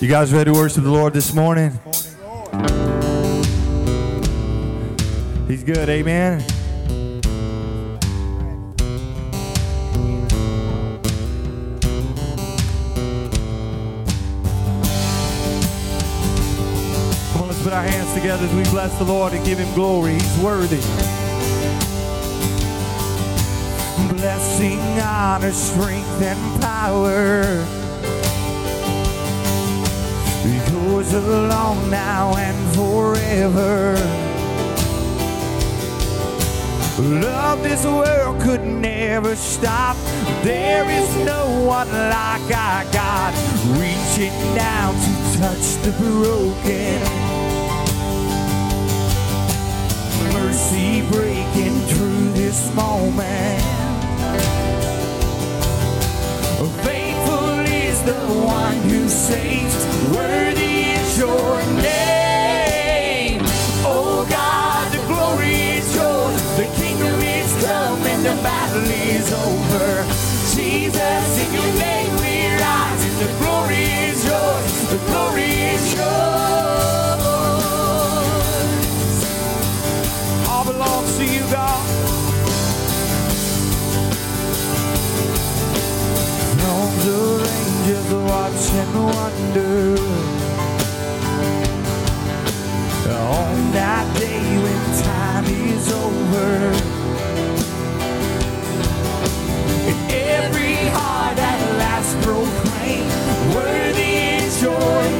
You guys ready to worship the Lord this morning? He's good, amen. Come on, let's put our hands together as we bless the Lord and give him glory. He's worthy. Blessing, honor, strength, and power. Yours alone now and forever. Love this world could never stop. There is no one like our God, reaching down to touch the broken. Mercy breaking through this moment. Faithful is the one who saves. Worthy your name. Oh God, the glory is yours. The kingdom is come and the battle is over. Jesus, in your name we rise. And the glory is yours. The glory is yours. All belongs to you, God. Angels watch and wonder. On that day when time is over, and every heart at last proclaim, worthy is your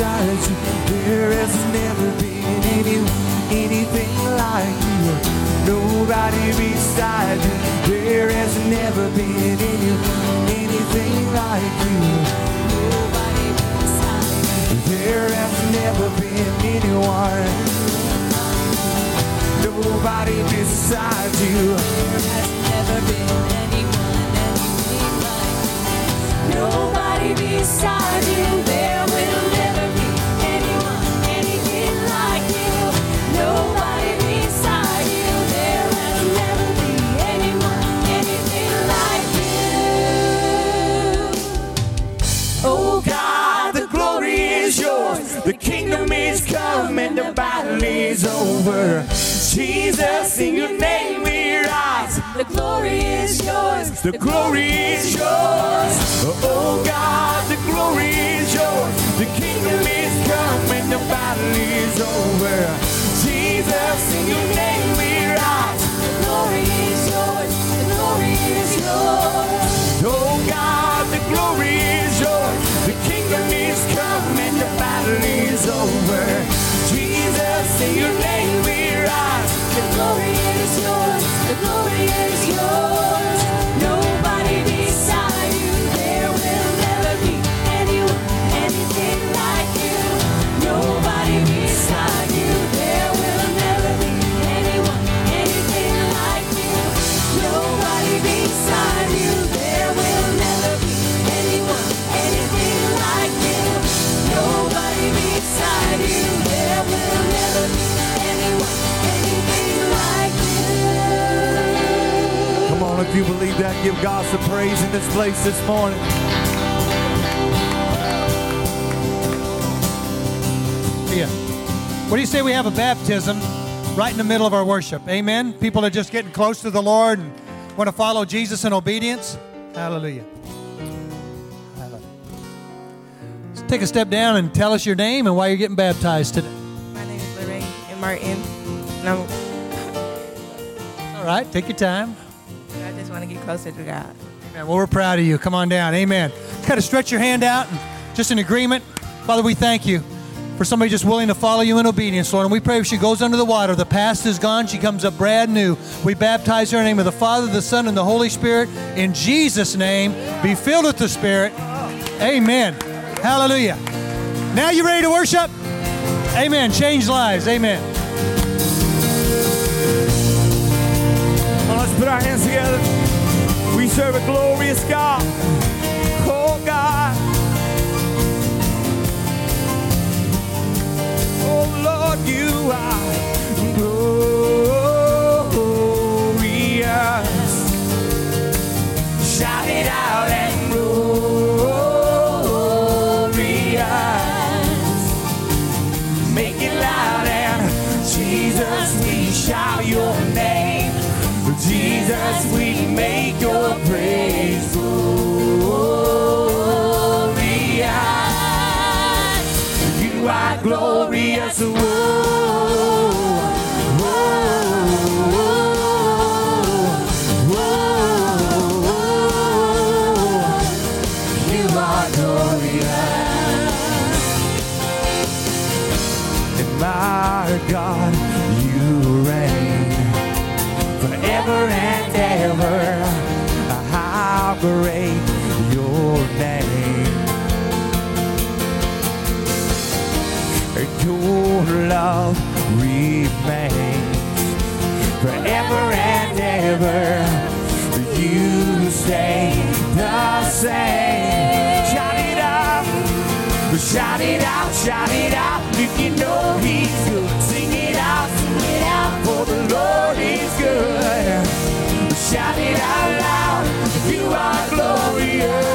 beside you. There has never been any, anything like you. Nobody beside you. There has never been any, anything like you. Nobody beside you. There has never been anyone. Nobody beside you. There has never been anyone, anything like you. Nobody beside you. There will and the battle is over. Jesus, in your name we rise. The glory is yours. The glory is yours. Oh God, the glory is yours. The kingdom is come and the battle is over. Jesus, in your name we rise. The glory is yours. The glory is yours. Oh God, the glory is yours. The kingdom is come and the battle is over. We rise. The glory is yours. The glory is yours. If you believe that, give God some praise in this place this morning. Yeah. What do you say we have a baptism right in the middle of our worship? Amen. People are just getting close to the Lord and want to follow Jesus in obedience. Hallelujah. Hallelujah. Let's take a step down and tell us your name and why you're getting baptized today. My name is Lorraine and Martin, and I'm, All right, take your time. I just want to get closer to God. Amen. Well, we're proud of you. Come on down. Amen. Kind of stretch your hand out and just in agreement. Father, we thank you for somebody just willing to follow you in obedience, Lord. And we pray if she goes under the water, the past is gone, she comes up brand new. We baptize her in the name of the Father, the Son, and the Holy Spirit. In Jesus' name, be filled with the Spirit. Amen. Hallelujah. Now you ready to worship? Amen. Change lives. Amen. Come on, let's put our hands together. Serve a glorious God. Oh God. Oh Lord, you are glorious. Shout it out Jesus, we make your praise glorious. You are glorious. How your name. Your love remains forever and ever. You stay the same. Shout it out. Shout it out, shout it out. If you know he's good, sing it out, sing it out. For the Lord is good. Shout it out loud. Glorious.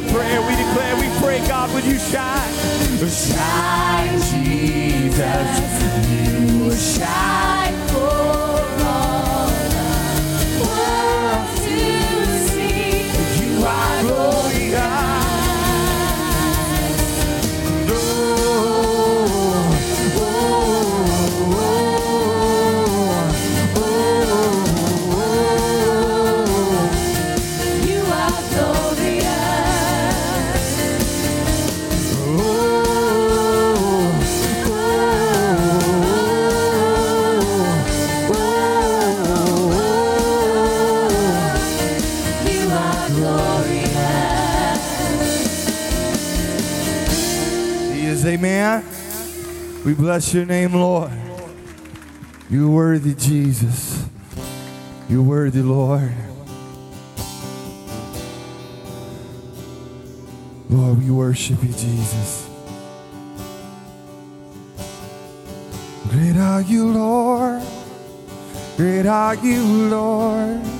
of prayer, we declare, we pray, God, would you shine? Shine, Jesus, you shine. We bless your name, Lord. You're worthy, Jesus. You're worthy, Lord. Lord, we worship you, Jesus. Great are you, Lord. Great are you, Lord.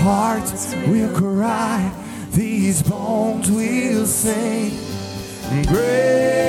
hearts will cry, these bones will sing. Great.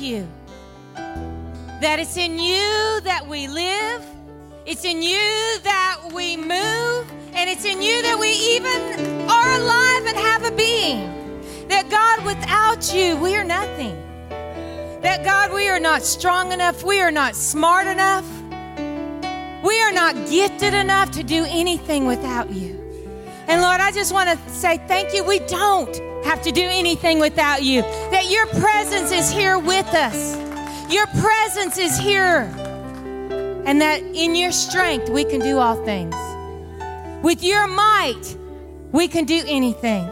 You that it's in you that we live, it's in you that we move, and it's in you that we even are alive and have a being. That God, without you, we are nothing. That God, we are not strong enough, we are not smart enough, we are not gifted enough to do anything without you. And Lord, I just want to say thank you. We don't have to do anything without you. That your presence is here with us. Your presence is here. And that in your strength, we can do all things. With your might, we can do anything.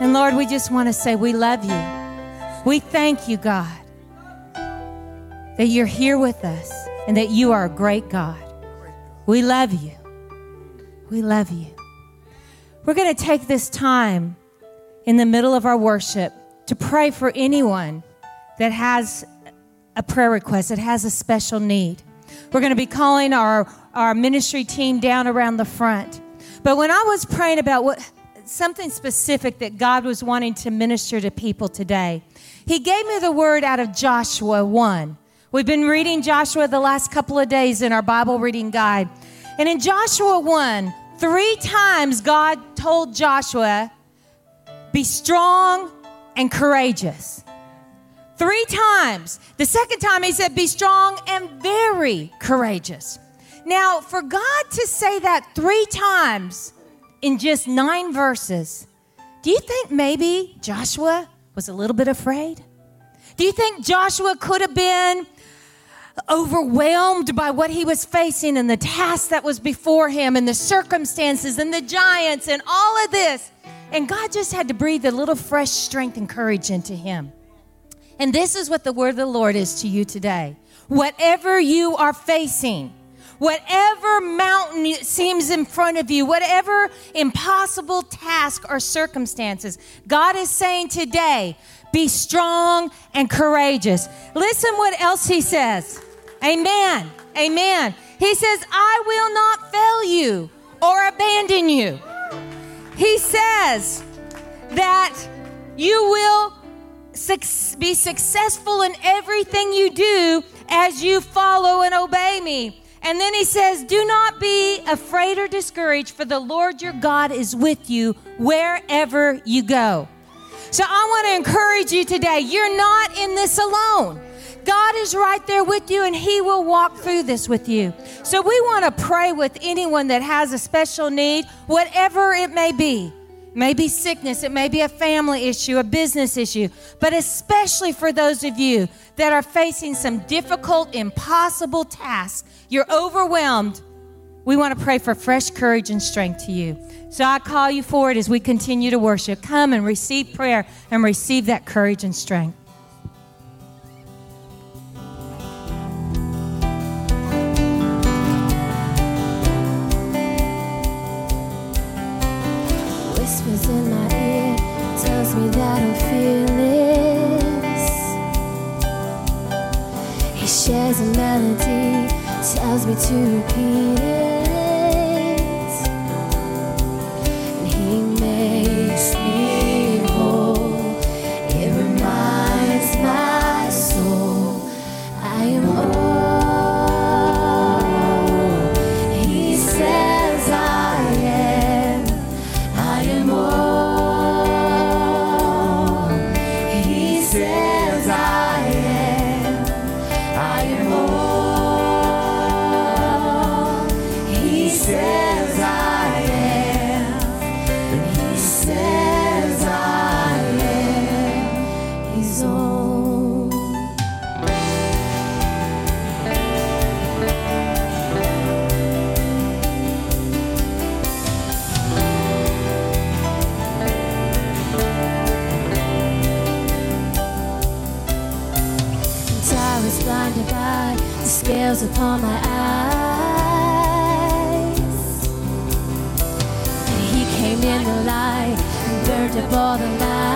And Lord, we just want to say we love you. We thank you, God, that you're here with us and that you are a great God. We love you. We love you. We're going to take this time in the middle of our worship to pray for anyone that has a prayer request, that has a special need. We're going to be calling our, our ministry team down around the front. But when I was praying about what something specific that God was wanting to minister to people today, He gave me the word out of Joshua 1. We've been reading Joshua the last couple of days in our Bible reading guide. And in Joshua 1, three times God told Joshua, be strong and courageous. Three times. The second time he said, be strong and very courageous. Now, for God to say that three times in just nine verses, do you think maybe Joshua was a little bit afraid? Do you think Joshua could have been overwhelmed by what he was facing and the task that was before him and the circumstances and the giants and all of this? And God just had to breathe a little fresh strength and courage into him. And this is what the word of the Lord is to you today. Whatever you are facing, whatever mountain seems in front of you, whatever impossible task or circumstances, God is saying today, be strong and courageous. Listen what else he says. Amen. Amen. He says, I will not fail you or abandon you. He says that you will be successful in everything you do as you follow and obey me. And then he says, Do not be afraid or discouraged, for the Lord your God is with you wherever you go. So I want to encourage you today. You're not in this alone. God is right there with you and He will walk through this with you. So we want to pray with anyone that has a special need, whatever it may be. It may be sickness, it may be a family issue, a business issue, but especially for those of you that are facing some difficult, impossible tasks. You're overwhelmed. We want to pray for fresh courage and strength to you. So I call you forward as we continue to worship. Come and receive prayer and receive that courage and strength. I'm fearless. He shares a melody, tells me to repeat it. Scales upon my eyes. And he came in the light and burned up all the lies.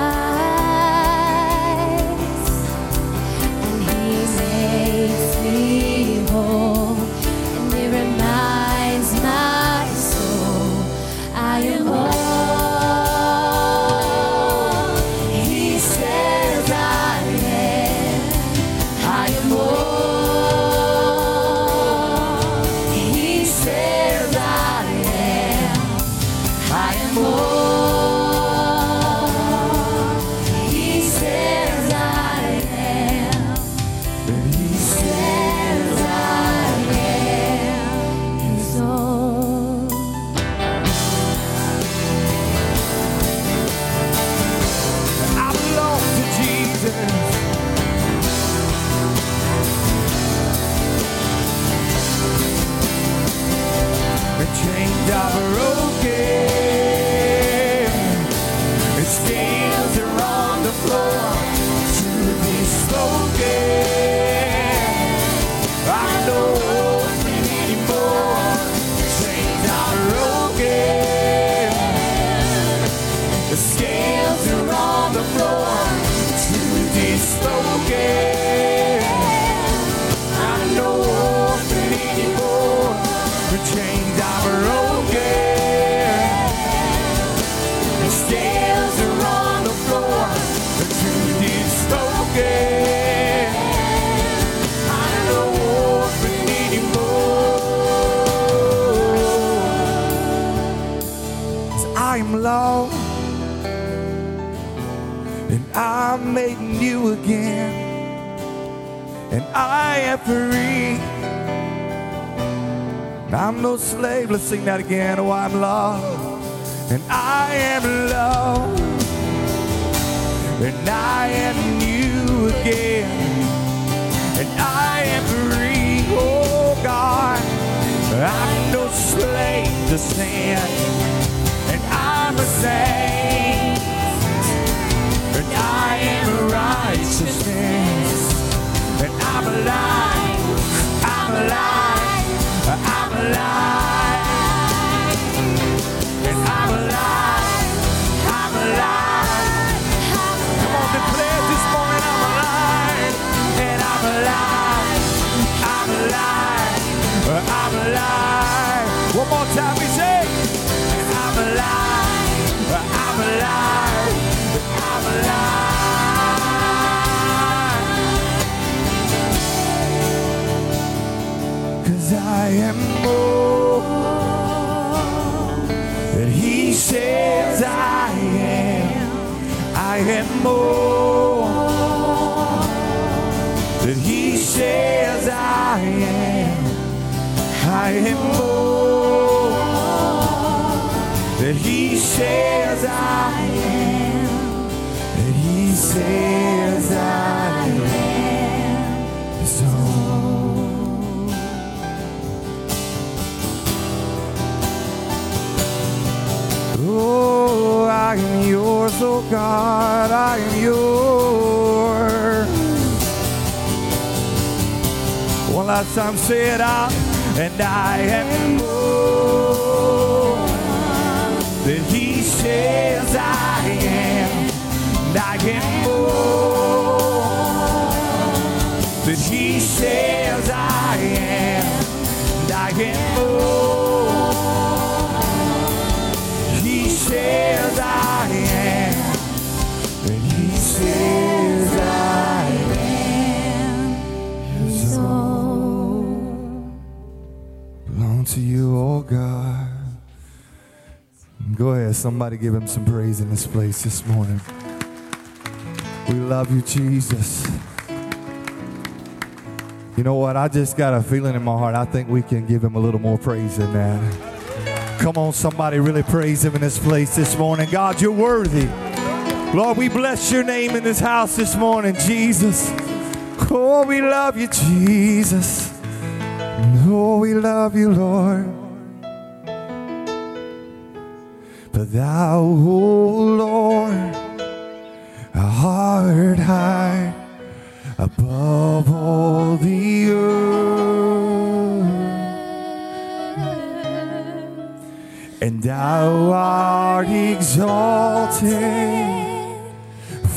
And he makes me whole. Again, and I am free. I'm no slave. Let's sing that again. Oh, I'm lost, and I am loved, and I am new again, and I am free. Oh God, I'm no slave to sin, and I'm a saint, and I am righteousness, and I'm alive. I'm alive. I'm alive. More than he says I am. I am more than he says I am. That he says I am. Yours, oh God, I am yours. One last time, say it out. And I am more than He says I am. And I am more than He says I am. And I am more. He says I somebody give him some praise in this place this morning. We love you, Jesus. You know what? I just got a feeling in my heart. I think we can give him a little more praise than that. Come on, somebody really praise him in this place this morning. God, you're worthy. Lord, we bless your name in this house this morning, Jesus. Oh, we love you, Jesus. Oh, we love you, Lord. But thou, oh Lord, art high above all the earth. and thou art exalted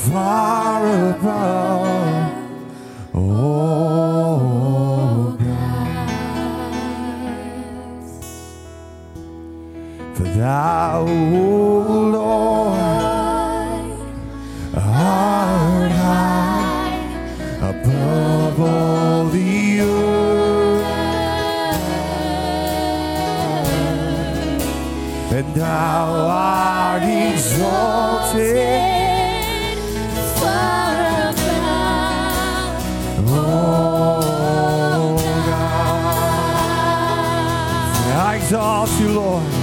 far above. Oh God, for thou, O Lord, art high above all the earth. and thou art exalted. Exalt you, Lord,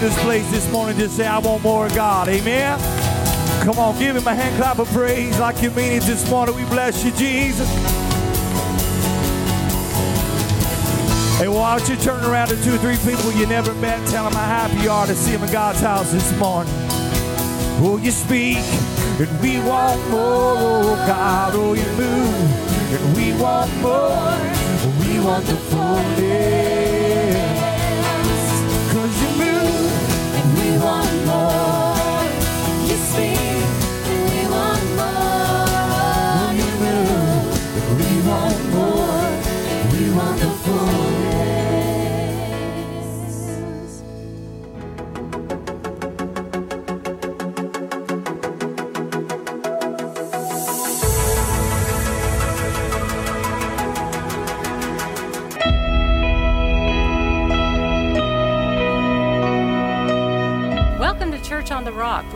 This place this morning just say, I want more of God? Amen. Come on, give him a hand clap of praise like you mean it this morning. We bless you, Jesus. Hey, why don't you turn around to two or three people you never met tell them how happy you are to see them in God's house this morning. Oh, you speak, and we want more, oh God, oh, you move, and we want more, we want the fullness.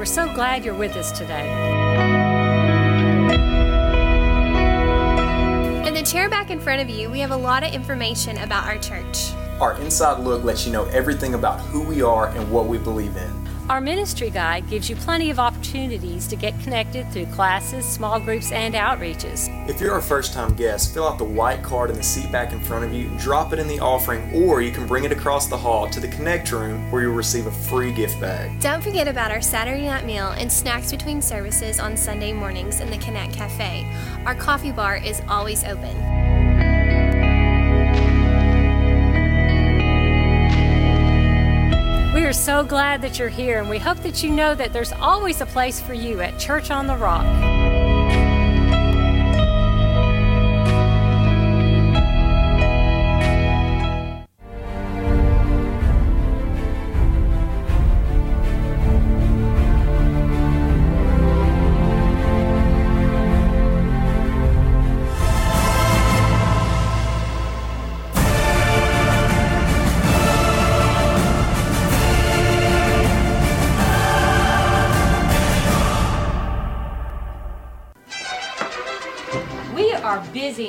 We're so glad you're with us today. In the chair back in front of you, we have a lot of information about our church. Our inside look lets you know everything about who we are and what we believe in. Our ministry guide gives you plenty of opportunities to get connected through classes, small groups, and outreaches. If you're a first time guest, fill out the white card in the seat back in front of you, drop it in the offering, or you can bring it across the hall to the Connect room where you'll receive a free gift bag. Don't forget about our Saturday night meal and snacks between services on Sunday mornings in the Connect Cafe. Our coffee bar is always open. We are so glad that you're here, and we hope that you know that there's always a place for you at Church on the Rock.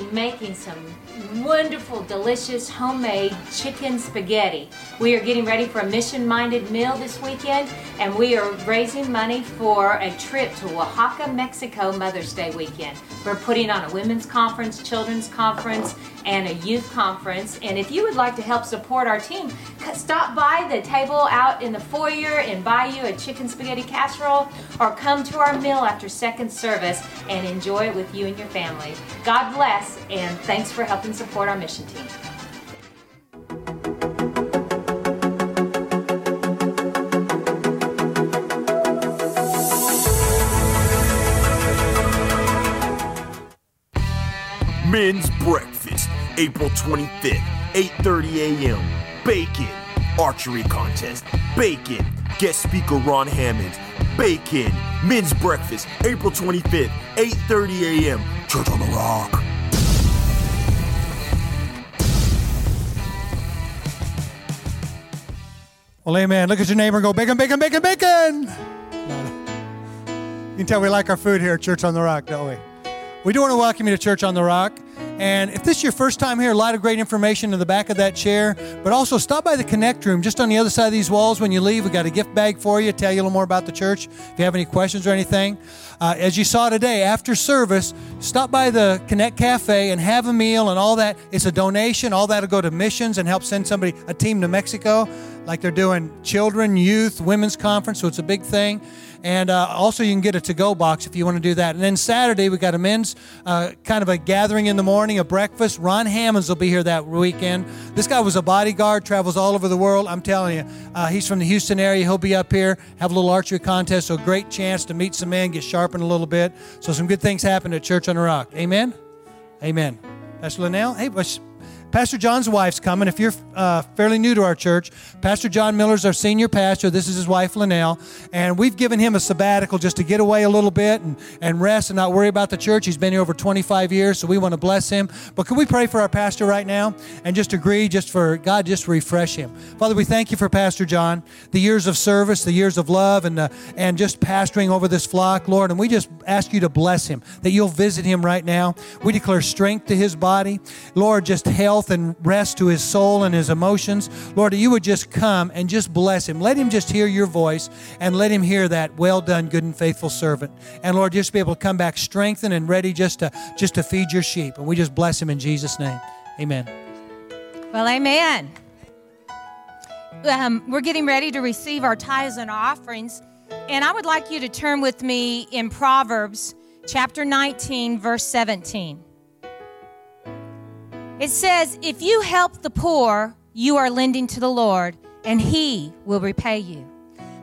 Making some wonderful, delicious homemade chicken spaghetti. We are getting ready for a mission minded meal this weekend, and we are raising money for a trip to Oaxaca, Mexico Mother's Day weekend. We're putting on a women's conference, children's conference, and a youth conference. And if you would like to help support our team, stop by the table out in the foyer and buy you a chicken spaghetti casserole, or come to our meal after second service and enjoy it with you and your family. God bless, and thanks for helping support our mission team. Men's Breakfast, April 25th, 8:30 a.m. Bacon, archery contest. Bacon, guest speaker Ron Hammond. Bacon, Men's Breakfast, April 25th, 8:30 a.m. Church on the Rock. Well, amen. Look at your neighbor and go, bacon, bacon, bacon, bacon. You can tell we like our food here at Church on the Rock, don't we? We do want to welcome you to Church on the Rock. And if this is your first time here, a lot of great information in the back of that chair. But also stop by the Connect Room just on the other side of these walls when you leave. We got a gift bag for you, tell you a little more about the church. If you have any questions or anything, uh, as you saw today, after service, stop by the Connect Cafe and have a meal and all that. It's a donation. All that'll go to missions and help send somebody a team to Mexico, like they're doing children, youth, women's conference. So it's a big thing. And uh, also, you can get a to go box if you want to do that. And then Saturday, we got a men's uh, kind of a gathering in the morning, a breakfast. Ron Hammonds will be here that weekend. This guy was a bodyguard, travels all over the world. I'm telling you, uh, he's from the Houston area. He'll be up here, have a little archery contest. So, great chance to meet some men, get sharpened a little bit. So, some good things happen at Church on the Rock. Amen? Amen. Pastor Linnell, hey, Pastor John's wife's coming. If you're uh, fairly new to our church, Pastor John Miller's our senior pastor. This is his wife, Linnell. And we've given him a sabbatical just to get away a little bit and, and rest and not worry about the church. He's been here over 25 years, so we want to bless him. But can we pray for our pastor right now and just agree just for God, just refresh him? Father, we thank you for Pastor John, the years of service, the years of love, and, uh, and just pastoring over this flock, Lord. And we just ask you to bless him, that you'll visit him right now. We declare strength to his body, Lord, just health and rest to his soul and his emotions. Lord, you would just come and just bless him. Let him just hear your voice and let him hear that well done, good and faithful servant. And Lord, just be able to come back strengthened and ready just to just to feed your sheep. And we just bless him in Jesus' name. Amen. Well, amen. Um, we're getting ready to receive our tithes and offerings. And I would like you to turn with me in Proverbs chapter 19, verse 17. It says, If you help the poor, you are lending to the Lord, and he will repay you.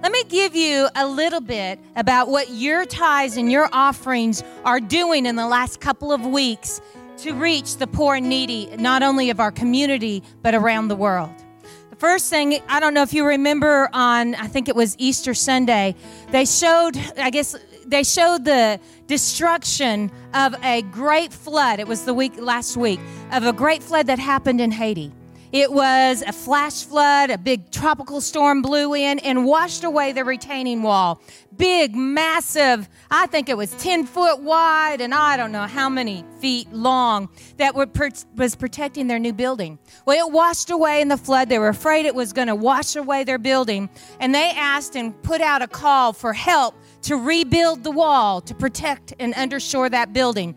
Let me give you a little bit about what your tithes and your offerings are doing in the last couple of weeks to reach the poor and needy, not only of our community, but around the world. The first thing, I don't know if you remember on, I think it was Easter Sunday, they showed, I guess, they showed the destruction of a great flood. It was the week last week of a great flood that happened in Haiti. It was a flash flood, a big tropical storm blew in and washed away the retaining wall. Big, massive, I think it was 10 foot wide and I don't know how many feet long that was protecting their new building. Well, it washed away in the flood. They were afraid it was going to wash away their building. And they asked and put out a call for help to rebuild the wall to protect and undershore that building.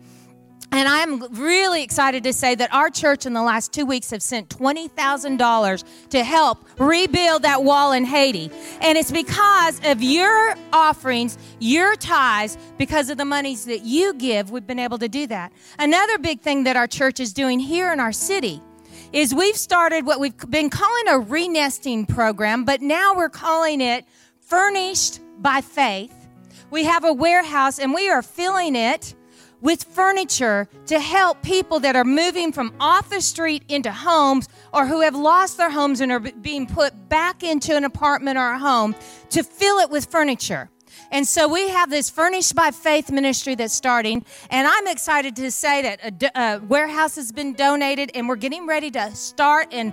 And I'm really excited to say that our church in the last two weeks have sent $20,000 to help rebuild that wall in Haiti. And it's because of your offerings, your tithes, because of the monies that you give, we've been able to do that. Another big thing that our church is doing here in our city is we've started what we've been calling a renesting program, but now we're calling it Furnished by Faith. We have a warehouse and we are filling it with furniture to help people that are moving from off the street into homes or who have lost their homes and are being put back into an apartment or a home to fill it with furniture. And so we have this Furnished by Faith ministry that's starting. And I'm excited to say that a warehouse has been donated and we're getting ready to start and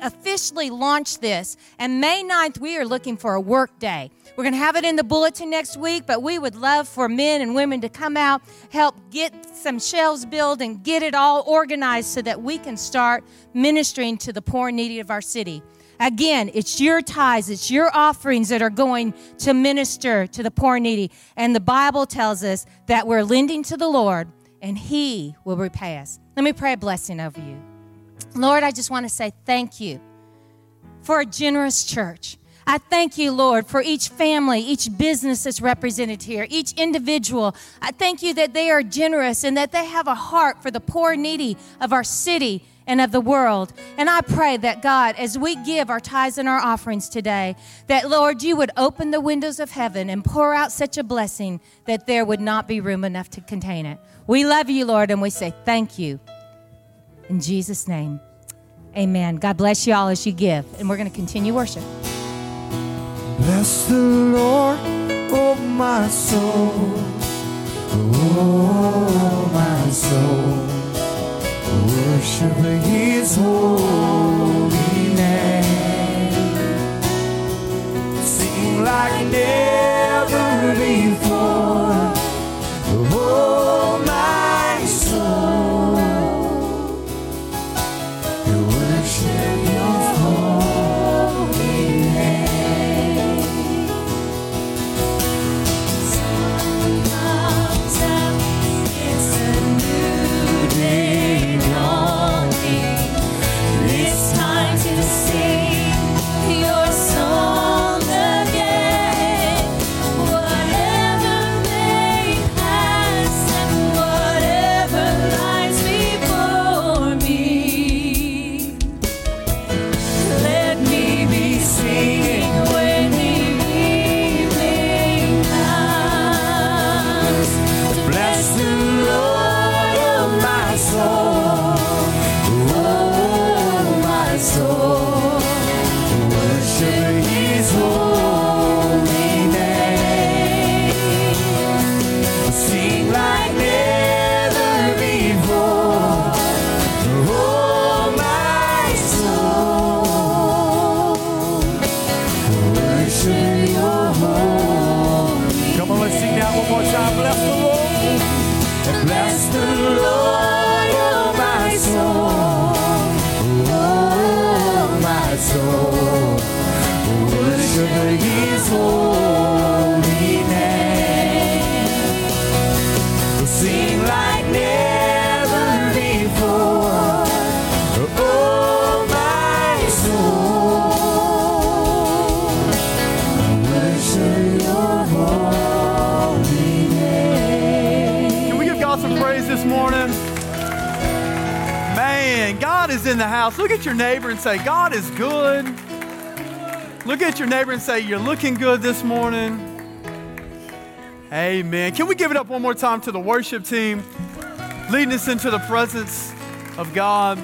officially launch this. And May 9th, we are looking for a work day. We're going to have it in the bulletin next week, but we would love for men and women to come out, help get some shelves built, and get it all organized so that we can start ministering to the poor and needy of our city. Again, it's your tithes, it's your offerings that are going to minister to the poor and needy. And the Bible tells us that we're lending to the Lord and He will repay us. Let me pray a blessing over you. Lord, I just want to say thank you for a generous church. I thank you, Lord, for each family, each business that's represented here, each individual. I thank you that they are generous and that they have a heart for the poor needy of our city and of the world. And I pray that God, as we give our tithes and our offerings today, that Lord, you would open the windows of heaven and pour out such a blessing that there would not be room enough to contain it. We love you, Lord, and we say thank you. In Jesus' name, amen. God bless you all as you give. And we're going to continue worship. Bless the Lord, oh my soul, oh my soul. Worship His holy name. Sing like never before, say, God is good. Look at your neighbor and say, You're looking good this morning. Amen. Can we give it up one more time to the worship team leading us into the presence of God?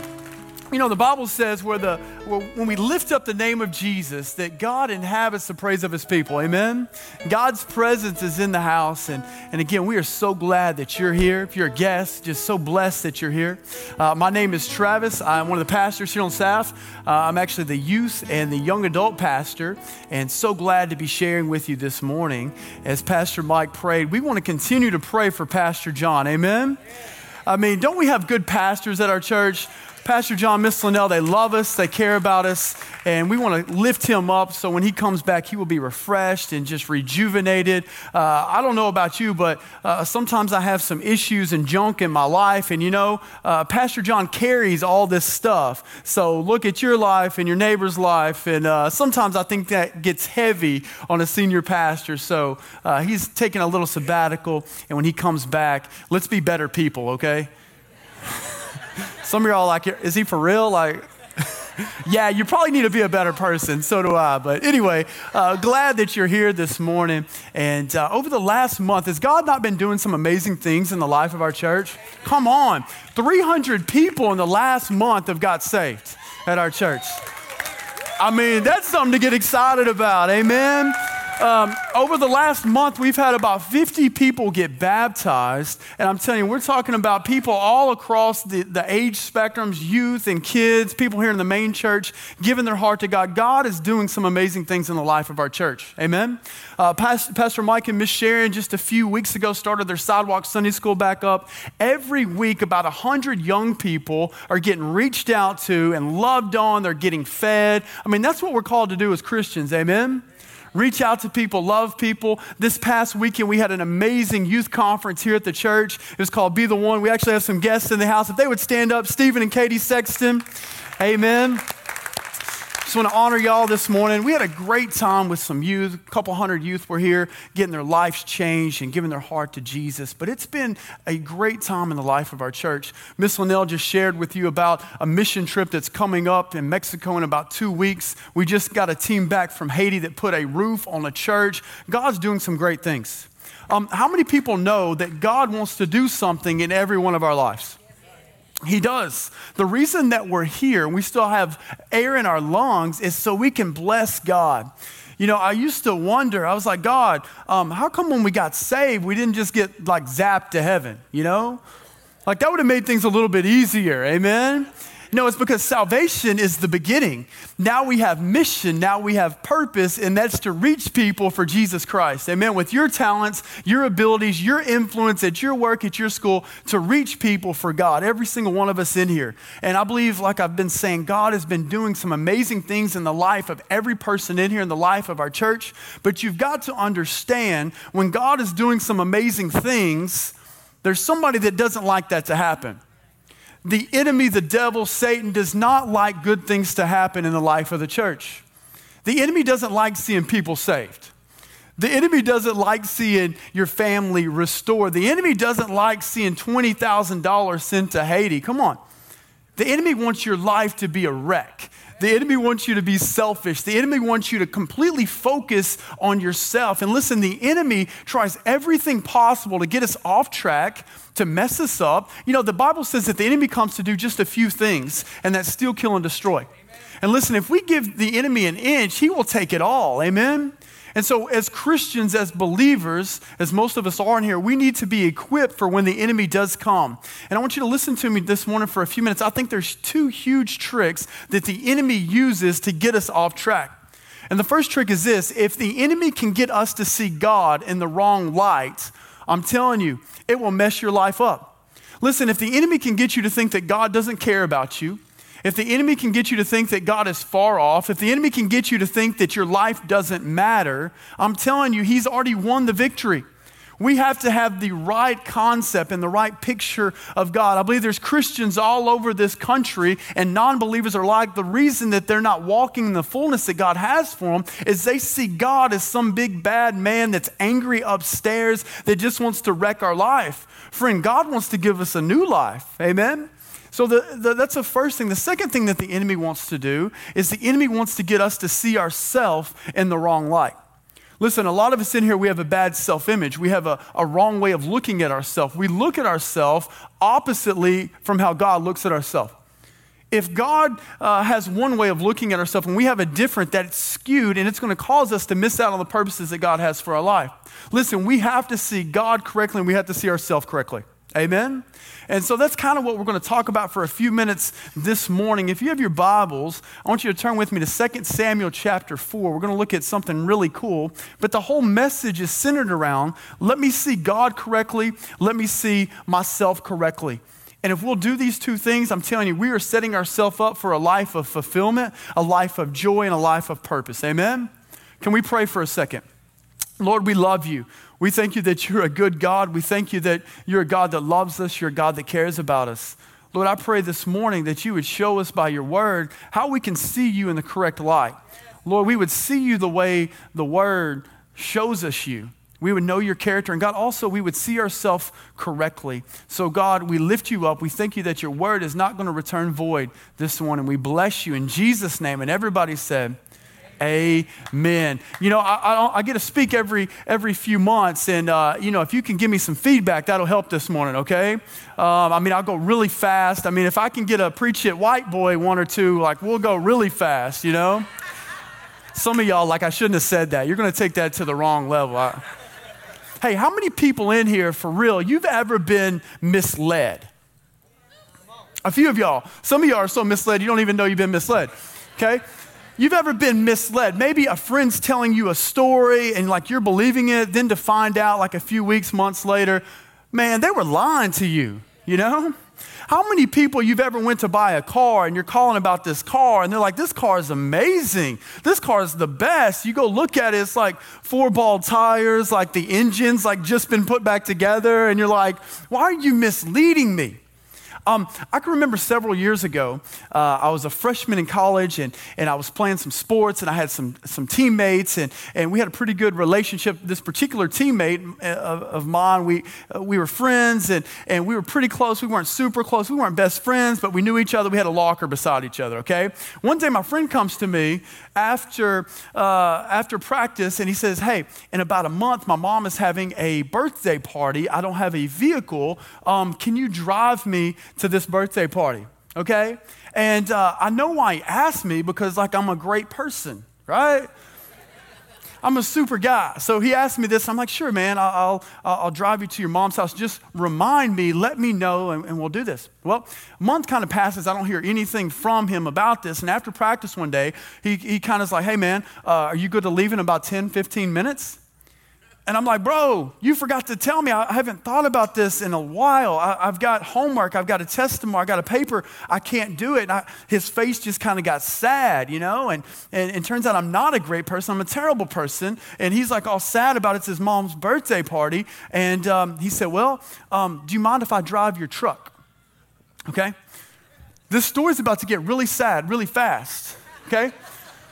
You know, the Bible says where the where, when we lift up the name of Jesus, that God inhabits the praise of his people. Amen. God's presence is in the house. And, and again, we are so glad that you're here. If you're a guest, just so blessed that you're here. Uh, my name is Travis. I'm one of the pastors here on staff. Uh, I'm actually the youth and the young adult pastor, and so glad to be sharing with you this morning. As Pastor Mike prayed, we want to continue to pray for Pastor John. Amen. I mean, don't we have good pastors at our church? Pastor John, Miss Linnell, they love us, they care about us, and we want to lift him up so when he comes back, he will be refreshed and just rejuvenated. Uh, I don't know about you, but uh, sometimes I have some issues and junk in my life, and you know, uh, Pastor John carries all this stuff. So look at your life and your neighbor's life, and uh, sometimes I think that gets heavy on a senior pastor. So uh, he's taking a little sabbatical, and when he comes back, let's be better people, okay? Some of y'all like, is he for real? Like, yeah, you probably need to be a better person. So do I. But anyway, uh, glad that you're here this morning. And uh, over the last month, has God not been doing some amazing things in the life of our church? Come on. 300 people in the last month have got saved at our church. I mean, that's something to get excited about. Amen. Um, over the last month, we've had about 50 people get baptized. And I'm telling you, we're talking about people all across the, the age spectrums youth and kids, people here in the main church, giving their heart to God. God is doing some amazing things in the life of our church. Amen. Uh, Pastor, Pastor Mike and Miss Sharon just a few weeks ago started their sidewalk Sunday school back up. Every week, about 100 young people are getting reached out to and loved on. They're getting fed. I mean, that's what we're called to do as Christians. Amen reach out to people, love people. This past weekend, we had an amazing youth conference here at the church. It was called Be the One. We actually have some guests in the house. If they would stand up, Stephen and Katie Sexton. Amen. Just want to honor y'all this morning. We had a great time with some youth. A couple hundred youth were here getting their lives changed and giving their heart to Jesus. But it's been a great time in the life of our church. Miss Linnell just shared with you about a mission trip that's coming up in Mexico in about two weeks. We just got a team back from Haiti that put a roof on a church. God's doing some great things. Um, how many people know that God wants to do something in every one of our lives? He does. The reason that we're here and we still have air in our lungs is so we can bless God. You know, I used to wonder, I was like, God, um, how come when we got saved, we didn't just get like zapped to heaven, you know? Like that would have made things a little bit easier, amen? No, it's because salvation is the beginning. Now we have mission, now we have purpose, and that's to reach people for Jesus Christ. Amen. With your talents, your abilities, your influence at your work, at your school, to reach people for God. Every single one of us in here. And I believe, like I've been saying, God has been doing some amazing things in the life of every person in here, in the life of our church. But you've got to understand when God is doing some amazing things, there's somebody that doesn't like that to happen. The enemy, the devil, Satan, does not like good things to happen in the life of the church. The enemy doesn't like seeing people saved. The enemy doesn't like seeing your family restored. The enemy doesn't like seeing $20,000 sent to Haiti. Come on. The enemy wants your life to be a wreck. The enemy wants you to be selfish. The enemy wants you to completely focus on yourself. And listen, the enemy tries everything possible to get us off track, to mess us up. You know, the Bible says that the enemy comes to do just a few things, and that's steal, kill, and destroy. And listen, if we give the enemy an inch, he will take it all. Amen? And so, as Christians, as believers, as most of us are in here, we need to be equipped for when the enemy does come. And I want you to listen to me this morning for a few minutes. I think there's two huge tricks that the enemy uses to get us off track. And the first trick is this if the enemy can get us to see God in the wrong light, I'm telling you, it will mess your life up. Listen, if the enemy can get you to think that God doesn't care about you, if the enemy can get you to think that God is far off, if the enemy can get you to think that your life doesn't matter, I'm telling you, he's already won the victory. We have to have the right concept and the right picture of God. I believe there's Christians all over this country and non believers are like the reason that they're not walking in the fullness that God has for them is they see God as some big bad man that's angry upstairs that just wants to wreck our life. Friend, God wants to give us a new life. Amen? So the, the, that's the first thing. The second thing that the enemy wants to do is the enemy wants to get us to see ourselves in the wrong light. Listen, a lot of us in here, we have a bad self image. We have a, a wrong way of looking at ourselves. We look at ourselves oppositely from how God looks at ourselves. If God uh, has one way of looking at ourselves and we have a different, that's skewed and it's going to cause us to miss out on the purposes that God has for our life. Listen, we have to see God correctly and we have to see ourselves correctly. Amen? And so that's kind of what we're going to talk about for a few minutes this morning. If you have your Bibles, I want you to turn with me to 2 Samuel chapter 4. We're going to look at something really cool. But the whole message is centered around let me see God correctly, let me see myself correctly. And if we'll do these two things, I'm telling you, we are setting ourselves up for a life of fulfillment, a life of joy, and a life of purpose. Amen? Can we pray for a second? Lord, we love you. We thank you that you're a good God. We thank you that you're a God that loves us. You're a God that cares about us. Lord, I pray this morning that you would show us by your word how we can see you in the correct light. Lord, we would see you the way the word shows us you. We would know your character. And God, also, we would see ourselves correctly. So, God, we lift you up. We thank you that your word is not going to return void this morning. We bless you in Jesus' name. And everybody said, Amen. You know, I, I, I, get to speak every every few months, and uh, you know, if you can give me some feedback, that'll help this morning. Okay? Um, I mean, I'll go really fast. I mean, if I can get a preach it white boy one or two, like we'll go really fast. You know. Some of y'all, like I shouldn't have said that. You're going to take that to the wrong level. I, hey, how many people in here, for real, you've ever been misled? A few of y'all. Some of y'all are so misled you don't even know you've been misled. Okay? You've ever been misled? Maybe a friend's telling you a story and like you're believing it, then to find out like a few weeks, months later, man, they were lying to you, you know? How many people you've ever went to buy a car and you're calling about this car and they're like, this car is amazing. This car is the best. You go look at it, it's like four ball tires, like the engine's like just been put back together, and you're like, why are you misleading me? Um, I can remember several years ago, uh, I was a freshman in college and, and I was playing some sports and I had some, some teammates and, and we had a pretty good relationship. This particular teammate uh, of, of mine, we, uh, we were friends and, and we were pretty close. We weren't super close. We weren't best friends, but we knew each other. We had a locker beside each other, okay? One day my friend comes to me after, uh, after practice and he says, Hey, in about a month, my mom is having a birthday party. I don't have a vehicle. Um, can you drive me to this birthday party? Okay? And uh, I know why he asked me because, like, I'm a great person, right? I'm a super guy. So he asked me this. I'm like, sure, man, I'll, I'll, I'll drive you to your mom's house. Just remind me, let me know, and, and we'll do this. Well, a month kind of passes. I don't hear anything from him about this. And after practice one day, he, he kind of is like, hey, man, uh, are you good to leave in about 10, 15 minutes? And I'm like, bro, you forgot to tell me. I haven't thought about this in a while. I, have got homework. I've got a test tomorrow. I got a paper. I can't do it. I, his face just kind of got sad, you know? And, and, and, it turns out I'm not a great person. I'm a terrible person. And he's like all sad about it. It's his mom's birthday party. And um, he said, well, um, do you mind if I drive your truck? Okay? This story's about to get really sad really fast. Okay?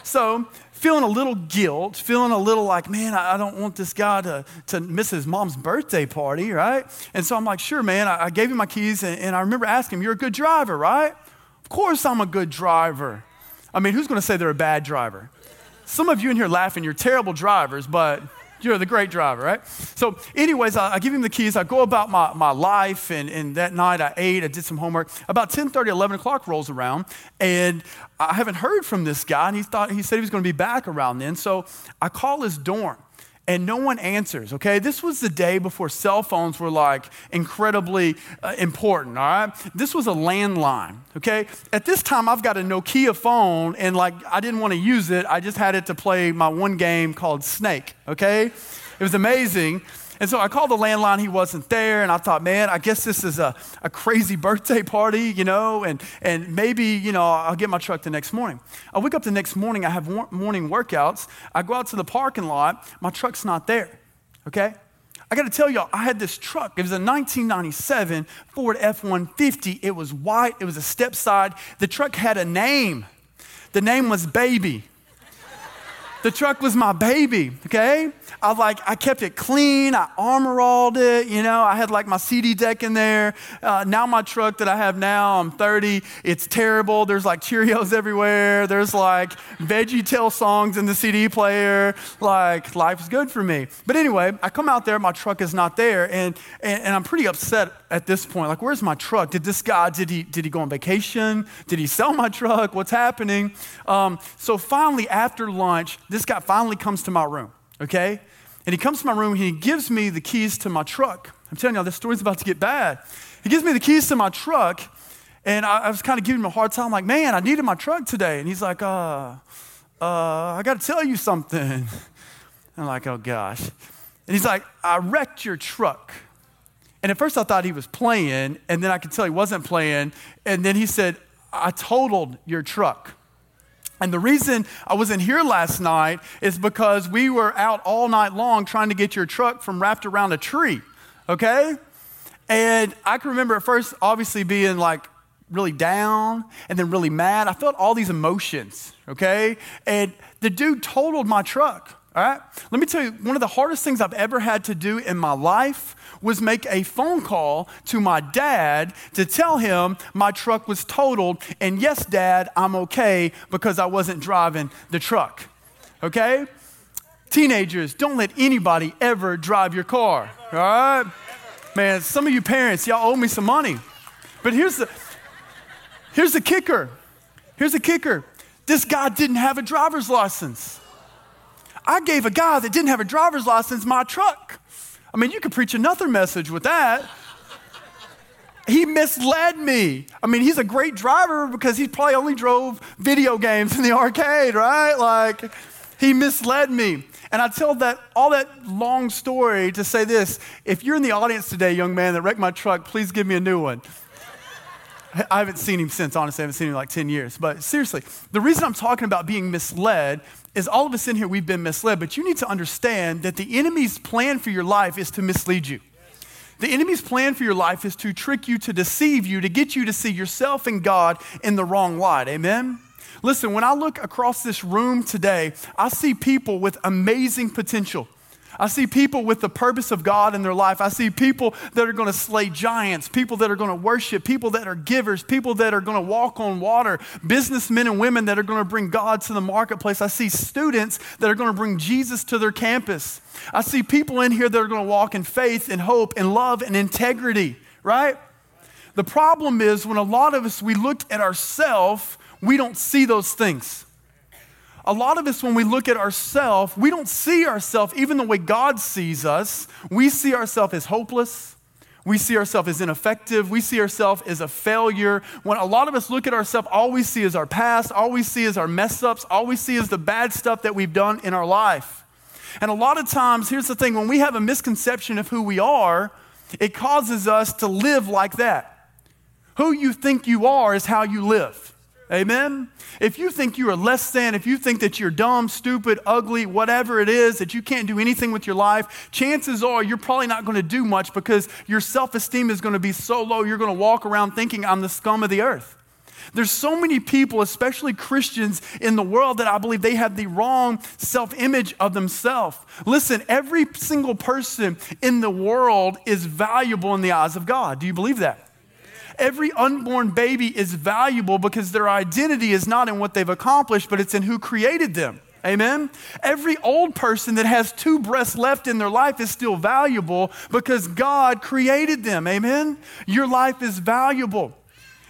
So feeling a little guilt, feeling a little like, man, I don't want this guy to, to miss his mom's birthday party, right? And so I'm like, sure, man. I, gave him my keys, and, and I remember asking him, You're a good driver, right? Of course I'm a good driver. I mean, who's going to say they're a bad driver? Some of you in here laughing, you're terrible drivers, but you're the great driver, right? So, anyways, I, I, give him the keys. I go about my, my life, and, and that night I ate, I did some homework. About 10 30, 11 o'clock rolls around, and I haven't heard from this guy, and he, thought, he said he was going to be back around then. So, I call his dorm and no one answers, okay? This was the day before cell phones were like incredibly uh, important, all right? This was a landline, okay? At this time, I've got a Nokia phone, and like I didn't want to use it. I just had it to play my one game called Snake, okay? It was amazing. And so I called the landline, he wasn't there, and I thought, man, I guess this is a, a crazy birthday party, you know, and, and maybe, you know, I'll get my truck the next morning. I wake up the next morning, I have morning workouts. I go out to the parking lot, my truck's not there, okay? I got to tell y'all, I had this truck. It was a 1997 Ford F 150. It was white, it was a step side. The truck had a name. The name was Baby. The truck was my baby, okay? I like, I kept it clean. I armoralled it, you know. I had like my CD deck in there. Uh, now my truck that I have now, I'm 30. It's terrible. There's like Cheerios everywhere. There's like Veggie Tale songs in the CD player. Like life's good for me. But anyway, I come out there. My truck is not there, and and, and I'm pretty upset at this point. Like, where's my truck? Did this guy? Did he? Did he go on vacation? Did he sell my truck? What's happening? Um, so finally, after lunch, this guy finally comes to my room, okay? And he comes to my room and he gives me the keys to my truck. I'm telling y'all, this story's about to get bad. He gives me the keys to my truck, and I, I was kind of giving him a hard time, like, man, I needed my truck today. And he's like, uh, uh, I got to tell you something. I'm like, oh gosh. And he's like, I wrecked your truck. And at first I thought he was playing, and then I could tell he wasn't playing. And then he said, I totaled your truck. And the reason I wasn't here last night is because we were out all night long trying to get your truck from wrapped around a tree, okay? And I can remember at first obviously being like really down and then really mad. I felt all these emotions, okay? And the dude totaled my truck, all right? Let me tell you, one of the hardest things I've ever had to do in my life was make a phone call to my dad to tell him my truck was totaled. And yes, dad, I'm okay because I wasn't driving the truck. Okay? Teenagers, don't let anybody ever drive your car. All right? Man, some of you parents, y'all owe me some money. But here's the here's the kicker. Here's the kicker. This guy didn't have a driver's license. I gave a guy that didn't have a driver's license my truck. I mean, you could preach another message with that. He misled me. I mean, he's a great driver because he probably only drove video games in the arcade, right? Like, he misled me. And I tell that all that long story to say this. If you're in the audience today, young man, that wrecked my truck, please give me a new one. I haven't seen him since, honestly. I haven't seen him in like 10 years. But seriously, the reason I'm talking about being misled is all of us in here, we've been misled. But you need to understand that the enemy's plan for your life is to mislead you. The enemy's plan for your life is to trick you, to deceive you, to get you to see yourself and God in the wrong light. Amen? Listen, when I look across this room today, I see people with amazing potential. I see people with the purpose of God in their life. I see people that are going to slay giants, people that are going to worship, people that are givers, people that are going to walk on water, businessmen and women that are going to bring God to the marketplace. I see students that are going to bring Jesus to their campus. I see people in here that are going to walk in faith and hope and love and integrity, right? The problem is when a lot of us we look at ourselves, we don't see those things a lot of us, when we look at ourselves, we don't see ourselves even the way God sees us. We see ourselves as hopeless. We see ourselves as ineffective. We see ourselves as a failure. When a lot of us look at ourselves, all we see is our past, all we see is our mess ups, all we see is the bad stuff that we've done in our life. And a lot of times, here's the thing when we have a misconception of who we are, it causes us to live like that. Who you think you are is how you live. Amen? If you think you are less than, if you think that you're dumb, stupid, ugly, whatever it is, that you can't do anything with your life, chances are you're probably not going to do much because your self esteem is going to be so low, you're going to walk around thinking, I'm the scum of the earth. There's so many people, especially Christians in the world, that I believe they have the wrong self image of themselves. Listen, every single person in the world is valuable in the eyes of God. Do you believe that? Every unborn baby is valuable because their identity is not in what they've accomplished, but it's in who created them. Amen? Every old person that has two breaths left in their life is still valuable because God created them. Amen? Your life is valuable.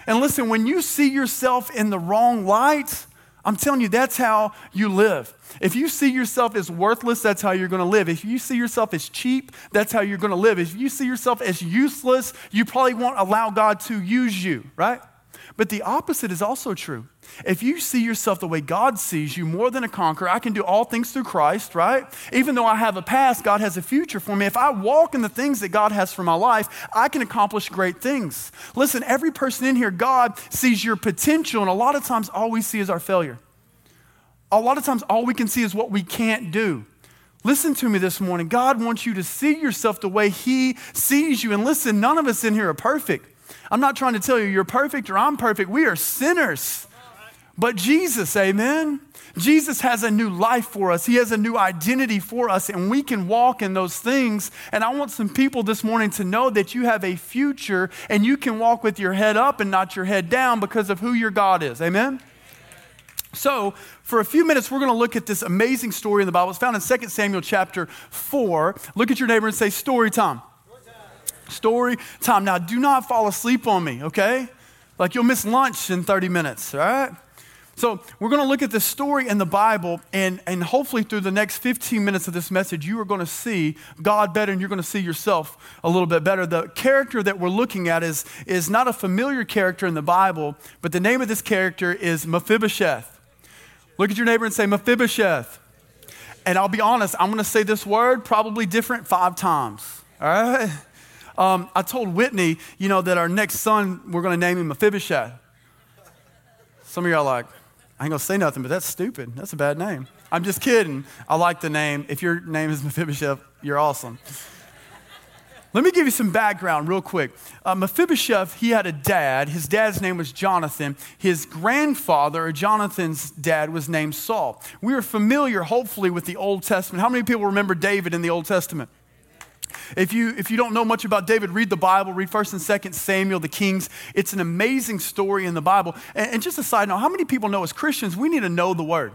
And listen, when you see yourself in the wrong light, I'm telling you, that's how you live. If you see yourself as worthless, that's how you're going to live. If you see yourself as cheap, that's how you're going to live. If you see yourself as useless, you probably won't allow God to use you, right? But the opposite is also true. If you see yourself the way God sees you, more than a conqueror, I can do all things through Christ, right? Even though I have a past, God has a future for me. If I walk in the things that God has for my life, I can accomplish great things. Listen, every person in here, God sees your potential, and a lot of times all we see is our failure. A lot of times all we can see is what we can't do. Listen to me this morning. God wants you to see yourself the way He sees you. And listen, none of us in here are perfect. I'm not trying to tell you you're perfect or I'm perfect. We are sinners. but Jesus, amen? Jesus has a new life for us. He has a new identity for us, and we can walk in those things. And I want some people this morning to know that you have a future and you can walk with your head up and not your head down because of who your God is. Amen? So, for a few minutes, we're going to look at this amazing story in the Bible. It's found in 2 Samuel chapter 4. Look at your neighbor and say, Story time. Story time. Now, do not fall asleep on me, okay? Like you'll miss lunch in 30 minutes, all right? So, we're going to look at this story in the Bible, and, and hopefully, through the next 15 minutes of this message, you are going to see God better and you're going to see yourself a little bit better. The character that we're looking at is, is not a familiar character in the Bible, but the name of this character is Mephibosheth. Look at your neighbor and say, Mephibosheth. And I'll be honest, I'm going to say this word probably different five times, all right? Um, I told Whitney, you know, that our next son, we're going to name him Mephibosheth. Some of y'all like, I ain't gonna say nothing, but that's stupid. That's a bad name. I'm just kidding. I like the name. If your name is Mephibosheth, you're awesome. Let me give you some background real quick. Uh, Mephibosheth, he had a dad. His dad's name was Jonathan. His grandfather, Jonathan's dad, was named Saul. We are familiar, hopefully, with the Old Testament. How many people remember David in the Old Testament? If you, if you don't know much about David, read the Bible, read 1st and 2nd Samuel, the Kings. It's an amazing story in the Bible. And, and just a side note, how many people know as Christians, we need to know the Word?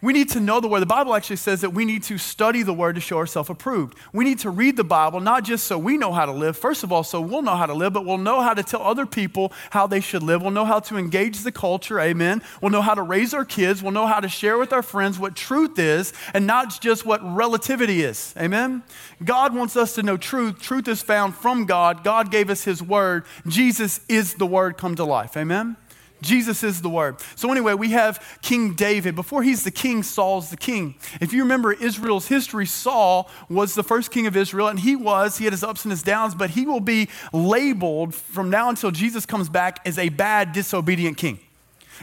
We need to know the Word. The Bible actually says that we need to study the Word to show ourselves approved. We need to read the Bible, not just so we know how to live, first of all, so we'll know how to live, but we'll know how to tell other people how they should live. We'll know how to engage the culture, amen. We'll know how to raise our kids. We'll know how to share with our friends what truth is and not just what relativity is, amen. God wants us to know truth. Truth is found from God. God gave us His Word. Jesus is the Word come to life, amen. Jesus is the word. So, anyway, we have King David. Before he's the king, Saul's the king. If you remember Israel's history, Saul was the first king of Israel, and he was, he had his ups and his downs, but he will be labeled from now until Jesus comes back as a bad, disobedient king.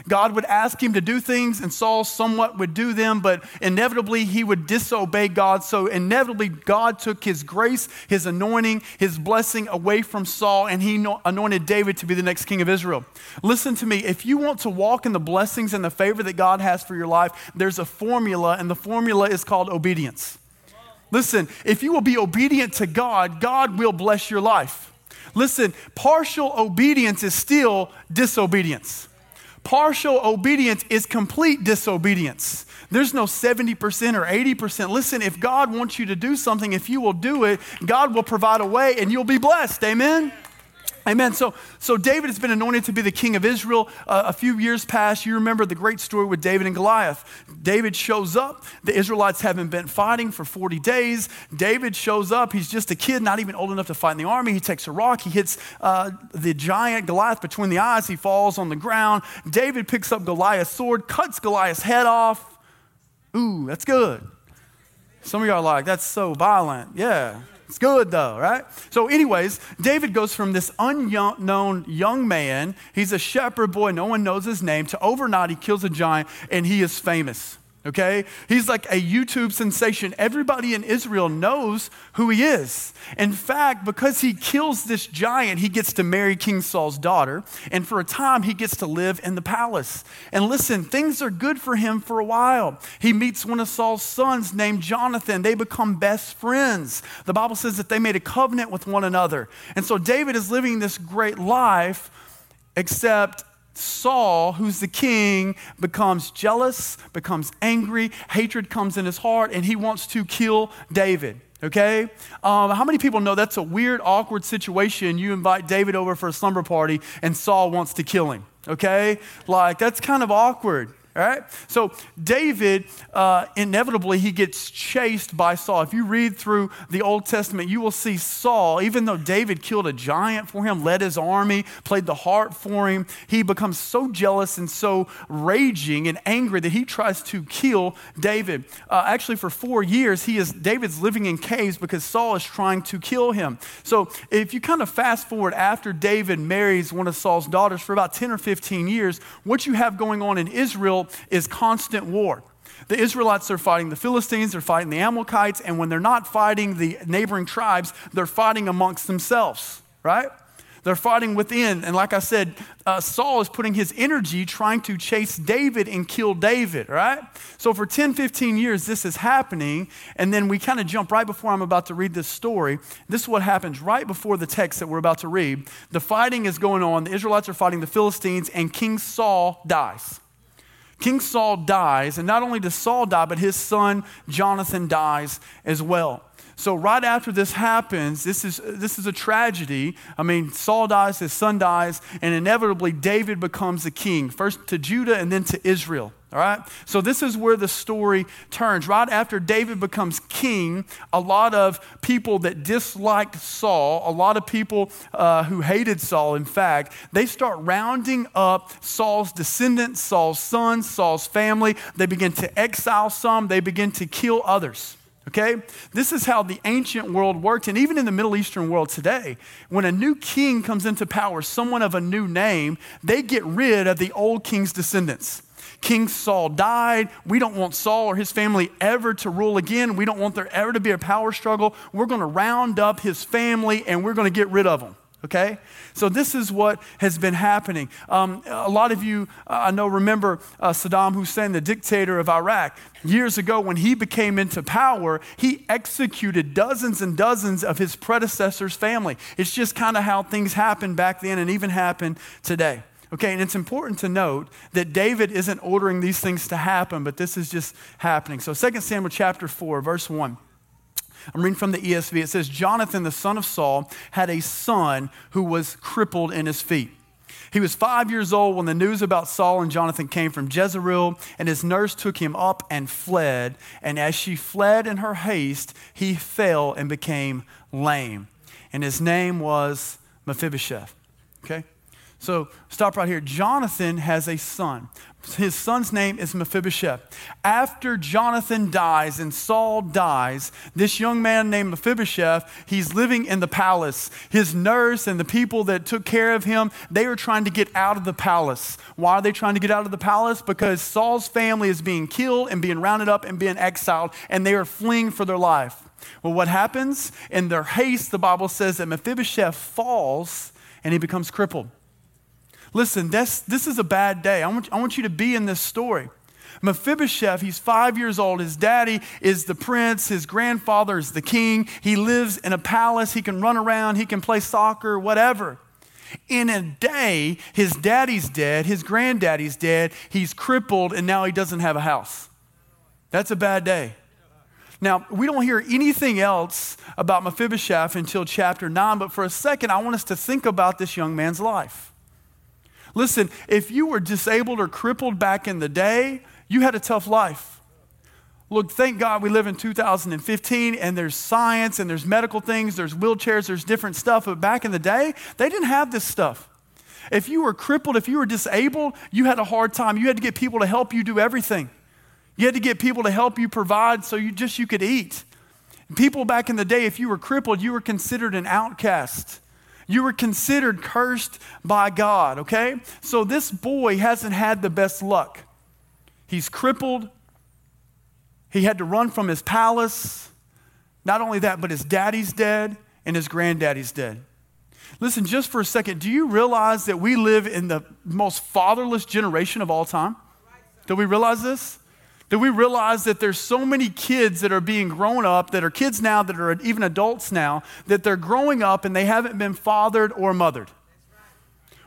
God would ask him to do things, and Saul somewhat would do them, but inevitably he would disobey God. So, inevitably, God took his grace, his anointing, his blessing away from Saul, and he anointed David to be the next king of Israel. Listen to me if you want to walk in the blessings and the favor that God has for your life, there's a formula, and the formula is called obedience. Listen, if you will be obedient to God, God will bless your life. Listen, partial obedience is still disobedience. Partial obedience is complete disobedience. There's no 70% or 80%. Listen, if God wants you to do something, if you will do it, God will provide a way and you'll be blessed. Amen? Amen. So, so David has been anointed to be the king of Israel. Uh, a few years past, you remember the great story with David and Goliath. David shows up. The Israelites haven't been fighting for 40 days. David shows up. He's just a kid, not even old enough to fight in the army. He takes a rock. He hits uh, the giant Goliath between the eyes. He falls on the ground. David picks up Goliath's sword, cuts Goliath's head off. Ooh, that's good. Some of y'all are like, that's so violent. Yeah. It's good though, right? So, anyways, David goes from this unknown young man, he's a shepherd boy, no one knows his name, to overnight he kills a giant and he is famous okay? He's like a YouTube sensation. Everybody in Israel knows who he is. In fact, because he kills this giant, he gets to marry King Saul's daughter, and for a time, he gets to live in the palace. And listen, things are good for him for a while. He meets one of Saul's sons named Jonathan. They become best friends. The Bible says that they made a covenant with one another. And so David is living this great life, except Saul, who's the king, becomes jealous, becomes angry, hatred comes in his heart, and he wants to kill David. Okay? Um, how many people know that's a weird, awkward situation? You invite David over for a slumber party, and Saul wants to kill him. Okay? Like, that's kind of awkward. All right? So David, uh, inevitably, he gets chased by Saul. If you read through the Old Testament, you will see Saul, even though David killed a giant for him, led his army, played the harp for him, he becomes so jealous and so raging and angry that he tries to kill David. Uh, actually, for four years, he is David's living in caves because Saul is trying to kill him. So if you kind of fast forward after David marries one of Saul's daughters for about 10 or 15 years, what you have going on in Israel is constant war. The Israelites are fighting the Philistines, they're fighting the Amalekites, and when they're not fighting the neighboring tribes, they're fighting amongst themselves, right? They're fighting within. And like I said, uh, Saul is putting his energy trying to chase David and kill David, right? So for 10, 15 years, this is happening. And then we kind of jump right before I'm about to read this story. This is what happens right before the text that we're about to read. The fighting is going on. The Israelites are fighting the Philistines, and King Saul dies. King Saul dies, and not only does Saul die, but his son Jonathan dies as well. So right after this happens, this is, this is a tragedy. I mean, Saul dies, his son dies, and inevitably David becomes the king, first to Judah and then to Israel. All right? So this is where the story turns. Right after David becomes king, a lot of people that disliked Saul, a lot of people uh, who hated Saul, in fact, they start rounding up Saul's descendants, Saul's sons, Saul's family. They begin to exile some, they begin to kill others. Okay? This is how the ancient world worked. And even in the Middle Eastern world today, when a new king comes into power, someone of a new name, they get rid of the old king's descendants. King Saul died. We don't want Saul or his family ever to rule again. We don't want there ever to be a power struggle. We're going to round up his family and we're going to get rid of them okay? So this is what has been happening. Um, a lot of you, uh, I know, remember uh, Saddam Hussein, the dictator of Iraq. Years ago, when he became into power, he executed dozens and dozens of his predecessors' family. It's just kind of how things happened back then and even happen today. Okay, and it's important to note that David isn't ordering these things to happen, but this is just happening. So 2 Samuel chapter 4, verse 1. I'm reading from the ESV. It says, Jonathan, the son of Saul, had a son who was crippled in his feet. He was five years old when the news about Saul and Jonathan came from Jezreel, and his nurse took him up and fled. And as she fled in her haste, he fell and became lame. And his name was Mephibosheth. Okay? So stop right here. Jonathan has a son. His son's name is Mephibosheth. After Jonathan dies and Saul dies, this young man named Mephibosheth, he's living in the palace. His nurse and the people that took care of him, they are trying to get out of the palace. Why are they trying to get out of the palace? Because Saul's family is being killed and being rounded up and being exiled, and they are fleeing for their life. Well, what happens? In their haste, the Bible says that Mephibosheth falls and he becomes crippled. Listen, this, this is a bad day. I want, I want you to be in this story. Mephibosheth, he's five years old. His daddy is the prince. His grandfather is the king. He lives in a palace. He can run around. He can play soccer, whatever. In a day, his daddy's dead. His granddaddy's dead. He's crippled, and now he doesn't have a house. That's a bad day. Now, we don't hear anything else about Mephibosheth until chapter 9, but for a second, I want us to think about this young man's life. Listen, if you were disabled or crippled back in the day, you had a tough life. Look, thank God we live in 2015 and there's science and there's medical things, there's wheelchairs, there's different stuff. But back in the day, they didn't have this stuff. If you were crippled, if you were disabled, you had a hard time. You had to get people to help you do everything. You had to get people to help you provide so you just you could eat. People back in the day, if you were crippled, you were considered an outcast. You were considered cursed by God, okay? So this boy hasn't had the best luck. He's crippled. He had to run from his palace. Not only that, but his daddy's dead and his granddaddy's dead. Listen, just for a second, do you realize that we live in the most fatherless generation of all time? Do we realize this? Do we realize that there's so many kids that are being grown up, that are kids now, that are even adults now, that they're growing up and they haven't been fathered or mothered?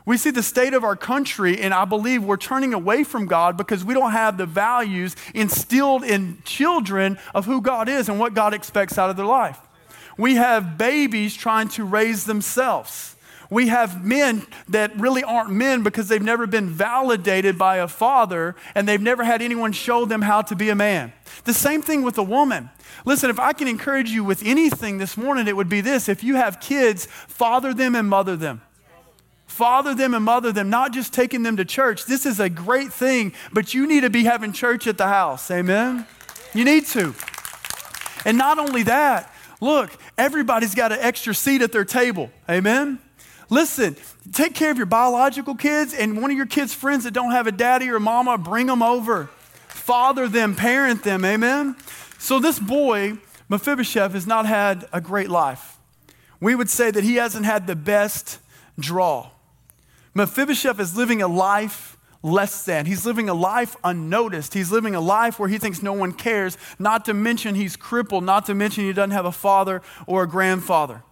We see the state of our country, and I believe we're turning away from God because we don't have the values instilled in children of who God is and what God expects out of their life. We have babies trying to raise themselves. We have men that really aren't men because they've never been validated by a father and they've never had anyone show them how to be a man. The same thing with a woman. Listen, if I can encourage you with anything this morning, it would be this. If you have kids, father them and mother them. Father them and mother them, not just taking them to church. This is a great thing, but you need to be having church at the house. Amen? You need to. And not only that, look, everybody's got an extra seat at their table. Amen? Listen, take care of your biological kids and one of your kids' friends that don't have a daddy or mama, bring them over. Father them, parent them, amen? So this boy, Mephibosheth, has not had a great life. We would say that he hasn't had the best draw. Mephibosheth is living a life less than. He's living a life unnoticed. He's living a life where he thinks no one cares, not to mention he's crippled, not to mention he doesn't have a father or a grandfather.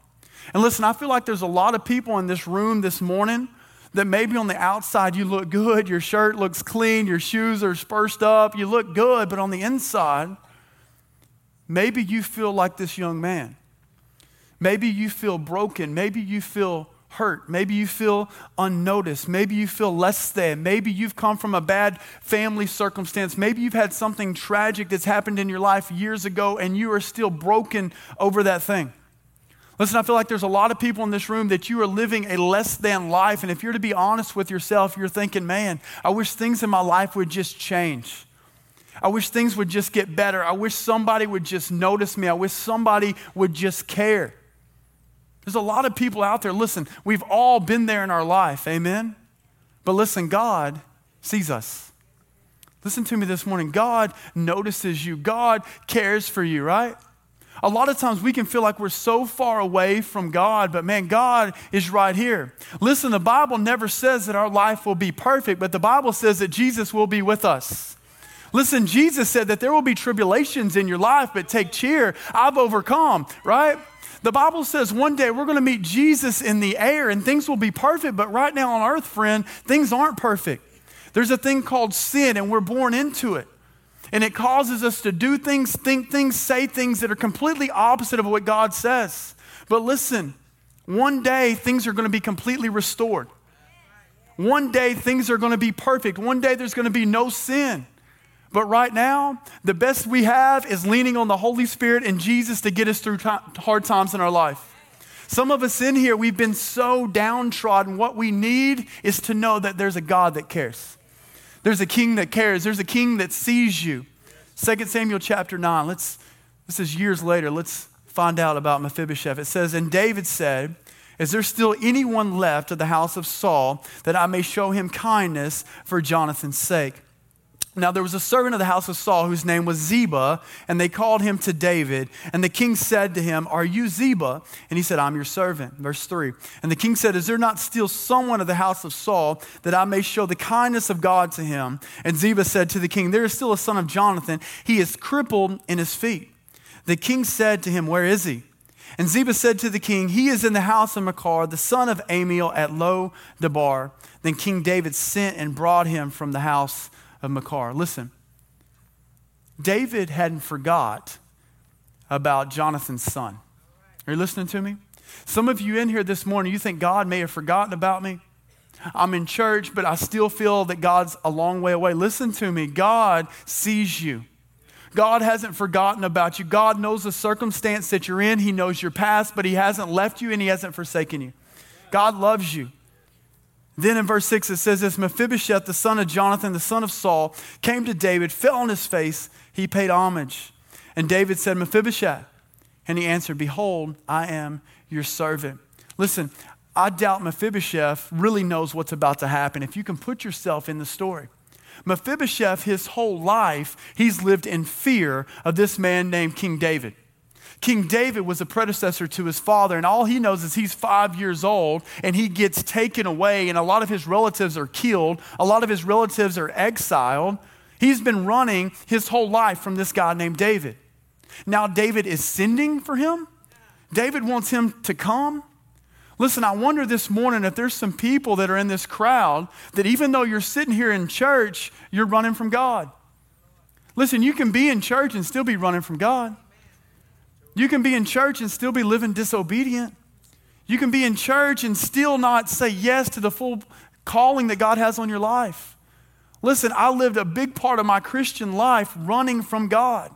And listen, I feel like there's a lot of people in this room this morning that maybe on the outside you look good, your shirt looks clean, your shoes are spruced up, you look good, but on the inside, maybe you feel like this young man. Maybe you feel broken. Maybe you feel hurt. Maybe you feel unnoticed. Maybe you feel less than. Maybe you've come from a bad family circumstance. Maybe you've had something tragic that's happened in your life years ago and you are still broken over that thing. Listen, I feel like there's a lot of people in this room that you are living a less than life. And if you're to be honest with yourself, you're thinking, man, I wish things in my life would just change. I wish things would just get better. I wish somebody would just notice me. I wish somebody would just care. There's a lot of people out there. Listen, we've all been there in our life. Amen? But listen, God sees us. Listen to me this morning. God notices you, God cares for you, right? A lot of times we can feel like we're so far away from God, but man, God is right here. Listen, the Bible never says that our life will be perfect, but the Bible says that Jesus will be with us. Listen, Jesus said that there will be tribulations in your life, but take cheer. I've overcome, right? The Bible says one day we're going to meet Jesus in the air and things will be perfect, but right now on earth, friend, things aren't perfect. There's a thing called sin, and we're born into it. And it causes us to do things, think things, say things that are completely opposite of what God says. But listen, one day things are going to be completely restored. One day things are going to be perfect. One day there's going to be no sin. But right now, the best we have is leaning on the Holy Spirit and Jesus to get us through t- hard times in our life. Some of us in here, we've been so downtrodden. What we need is to know that there's a God that cares. There's a king that cares. There's a king that sees you. 2 Samuel chapter 9. Let's, this is years later. Let's find out about Mephibosheth. It says, And David said, Is there still anyone left of the house of Saul that I may show him kindness for Jonathan's sake? Now there was a servant of the house of Saul whose name was Ziba, and they called him to David. And the king said to him, Are you Ziba? And he said, I'm your servant. Verse 3. And the king said, Is there not still someone of the house of Saul that I may show the kindness of God to him? And Ziba said to the king, There is still a son of Jonathan. He is crippled in his feet. The king said to him, Where is he? And Ziba said to the king, He is in the house of Machir, the son of Amiel at Lo Debar. Then King David sent and brought him from the house of Machir. Listen, David hadn't forgot about Jonathan's son. Are you listening to me? Some of you in here this morning, you think God may have forgotten about me. I'm in church, but I still feel that God's a long way away. Listen to me. God sees you. God hasn't forgotten about you. God knows the circumstance that you're in. He knows your past, but He hasn't left you and He hasn't forsaken you. God loves you. Then in verse 6 it says this Mephibosheth, the son of Jonathan, the son of Saul, came to David, fell on his face, he paid homage. And David said, Mephibosheth. And he answered, Behold, I am your servant. Listen, I doubt Mephibosheth really knows what's about to happen if you can put yourself in the story. Mephibosheth, his whole life, he's lived in fear of this man named King David. King David was a predecessor to his father, and all he knows is he's five years old and he gets taken away, and a lot of his relatives are killed, a lot of his relatives are exiled. He's been running his whole life from this guy named David. Now, David is sending for him. David wants him to come. Listen, I wonder this morning if there's some people that are in this crowd that even though you're sitting here in church, you're running from God. Listen, you can be in church and still be running from God. You can be in church and still be living disobedient. You can be in church and still not say yes to the full calling that God has on your life. Listen, I lived a big part of my Christian life running from God.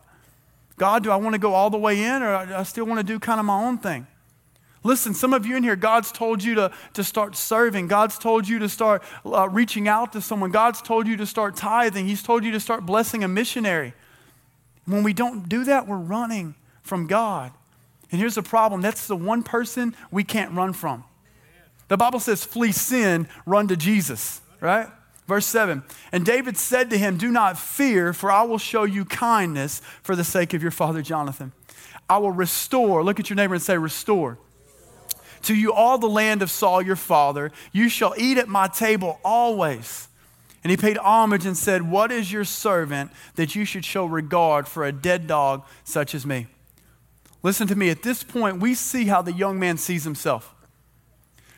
God, do I want to go all the way in or I still want to do kind of my own thing? Listen, some of you in here, God's told you to, to start serving. God's told you to start uh, reaching out to someone. God's told you to start tithing. He's told you to start blessing a missionary. When we don't do that, we're running from God. And here's the problem that's the one person we can't run from. The Bible says, flee sin, run to Jesus, right? Verse 7 And David said to him, Do not fear, for I will show you kindness for the sake of your father Jonathan. I will restore, look at your neighbor and say, Restore. to you all the land of Saul your father. You shall eat at my table always. And he paid homage and said, What is your servant that you should show regard for a dead dog such as me? Listen to me. At this point, we see how the young man sees himself.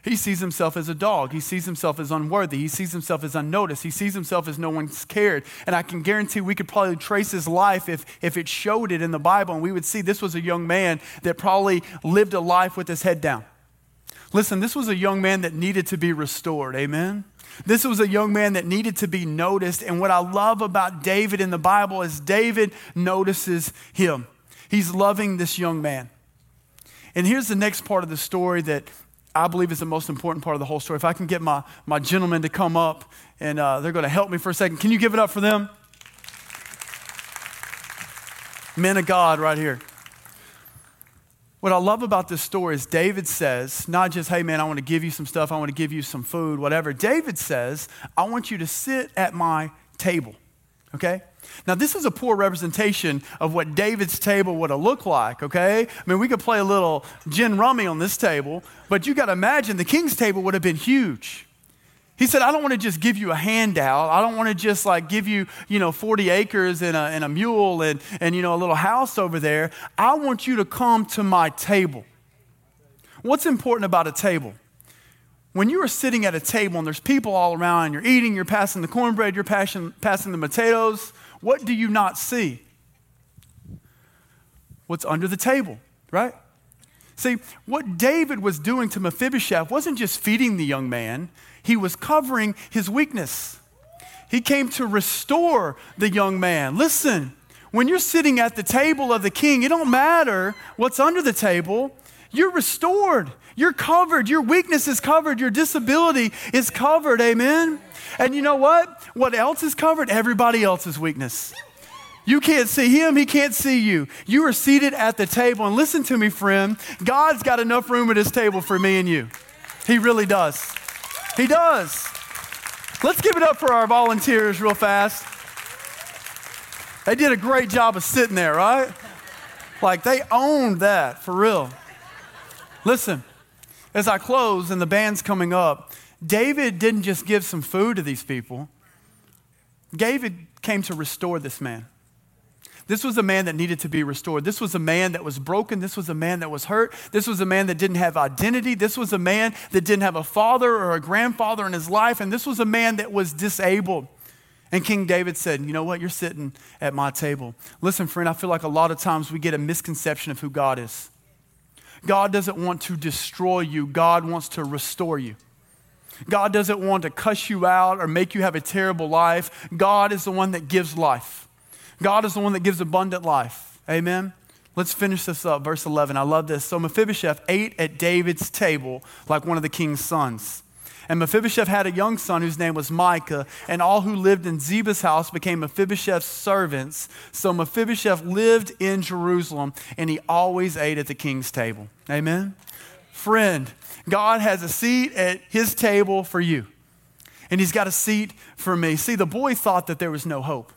He sees himself as a dog. He sees himself as unworthy. He sees himself as unnoticed. He sees himself as no one's cared. And I can guarantee we could probably trace his life if, if it showed it in the Bible, and we would see this was a young man that probably lived a life with his head down. Listen, this was a young man that needed to be restored. Amen? This was a young man that needed to be noticed. And what I love about David in the Bible is David notices him. He's loving this young man. And here's the next part of the story that I believe is the most important part of the whole story. If I can get my, my gentlemen to come up and uh, they're going to help me for a second. Can you give it up for them? Men of God, right here. What I love about this story is David says, not just, hey man, I want to give you some stuff, I want to give you some food, whatever. David says, I want you to sit at my table, okay? Now, this is a poor representation of what David's table would have looked like, okay? I mean, we could play a little gin rummy on this table, but you got to imagine the king's table would have been huge. He said, I don't want to just give you a handout. I don't want to just like give you, you know, 40 acres and a, and a mule and, and, you know, a little house over there. I want you to come to my table. What's important about a table? When you are sitting at a table and there's people all around and you're eating, you're passing the cornbread, you're passing, passing the potatoes, what do you not see? What's under the table, right? See, what David was doing to Mephibosheth wasn't just feeding the young man, he was covering his weakness. He came to restore the young man. Listen, when you're sitting at the table of the king, it don't matter what's under the table, you're restored. You're covered. Your weakness is covered. Your disability is covered. Amen. And you know what? What else is covered? Everybody else's weakness. You can't see him, he can't see you. You are seated at the table. And listen to me, friend, God's got enough room at his table for me and you. He really does. He does. Let's give it up for our volunteers real fast. They did a great job of sitting there, right? Like they owned that for real. Listen, as I close and the band's coming up, David didn't just give some food to these people, David came to restore this man. This was a man that needed to be restored. This was a man that was broken. This was a man that was hurt. This was a man that didn't have identity. This was a man that didn't have a father or a grandfather in his life. And this was a man that was disabled. And King David said, You know what? You're sitting at my table. Listen, friend, I feel like a lot of times we get a misconception of who God is. God doesn't want to destroy you, God wants to restore you. God doesn't want to cuss you out or make you have a terrible life. God is the one that gives life. God is the one that gives abundant life. Amen. Let's finish this up. Verse 11. I love this. So Mephibosheth ate at David's table like one of the king's sons. And Mephibosheth had a young son whose name was Micah, and all who lived in Ziba's house became Mephibosheth's servants. So Mephibosheth lived in Jerusalem, and he always ate at the king's table. Amen? Friend, God has a seat at his table for you, and he's got a seat for me. See, the boy thought that there was no hope.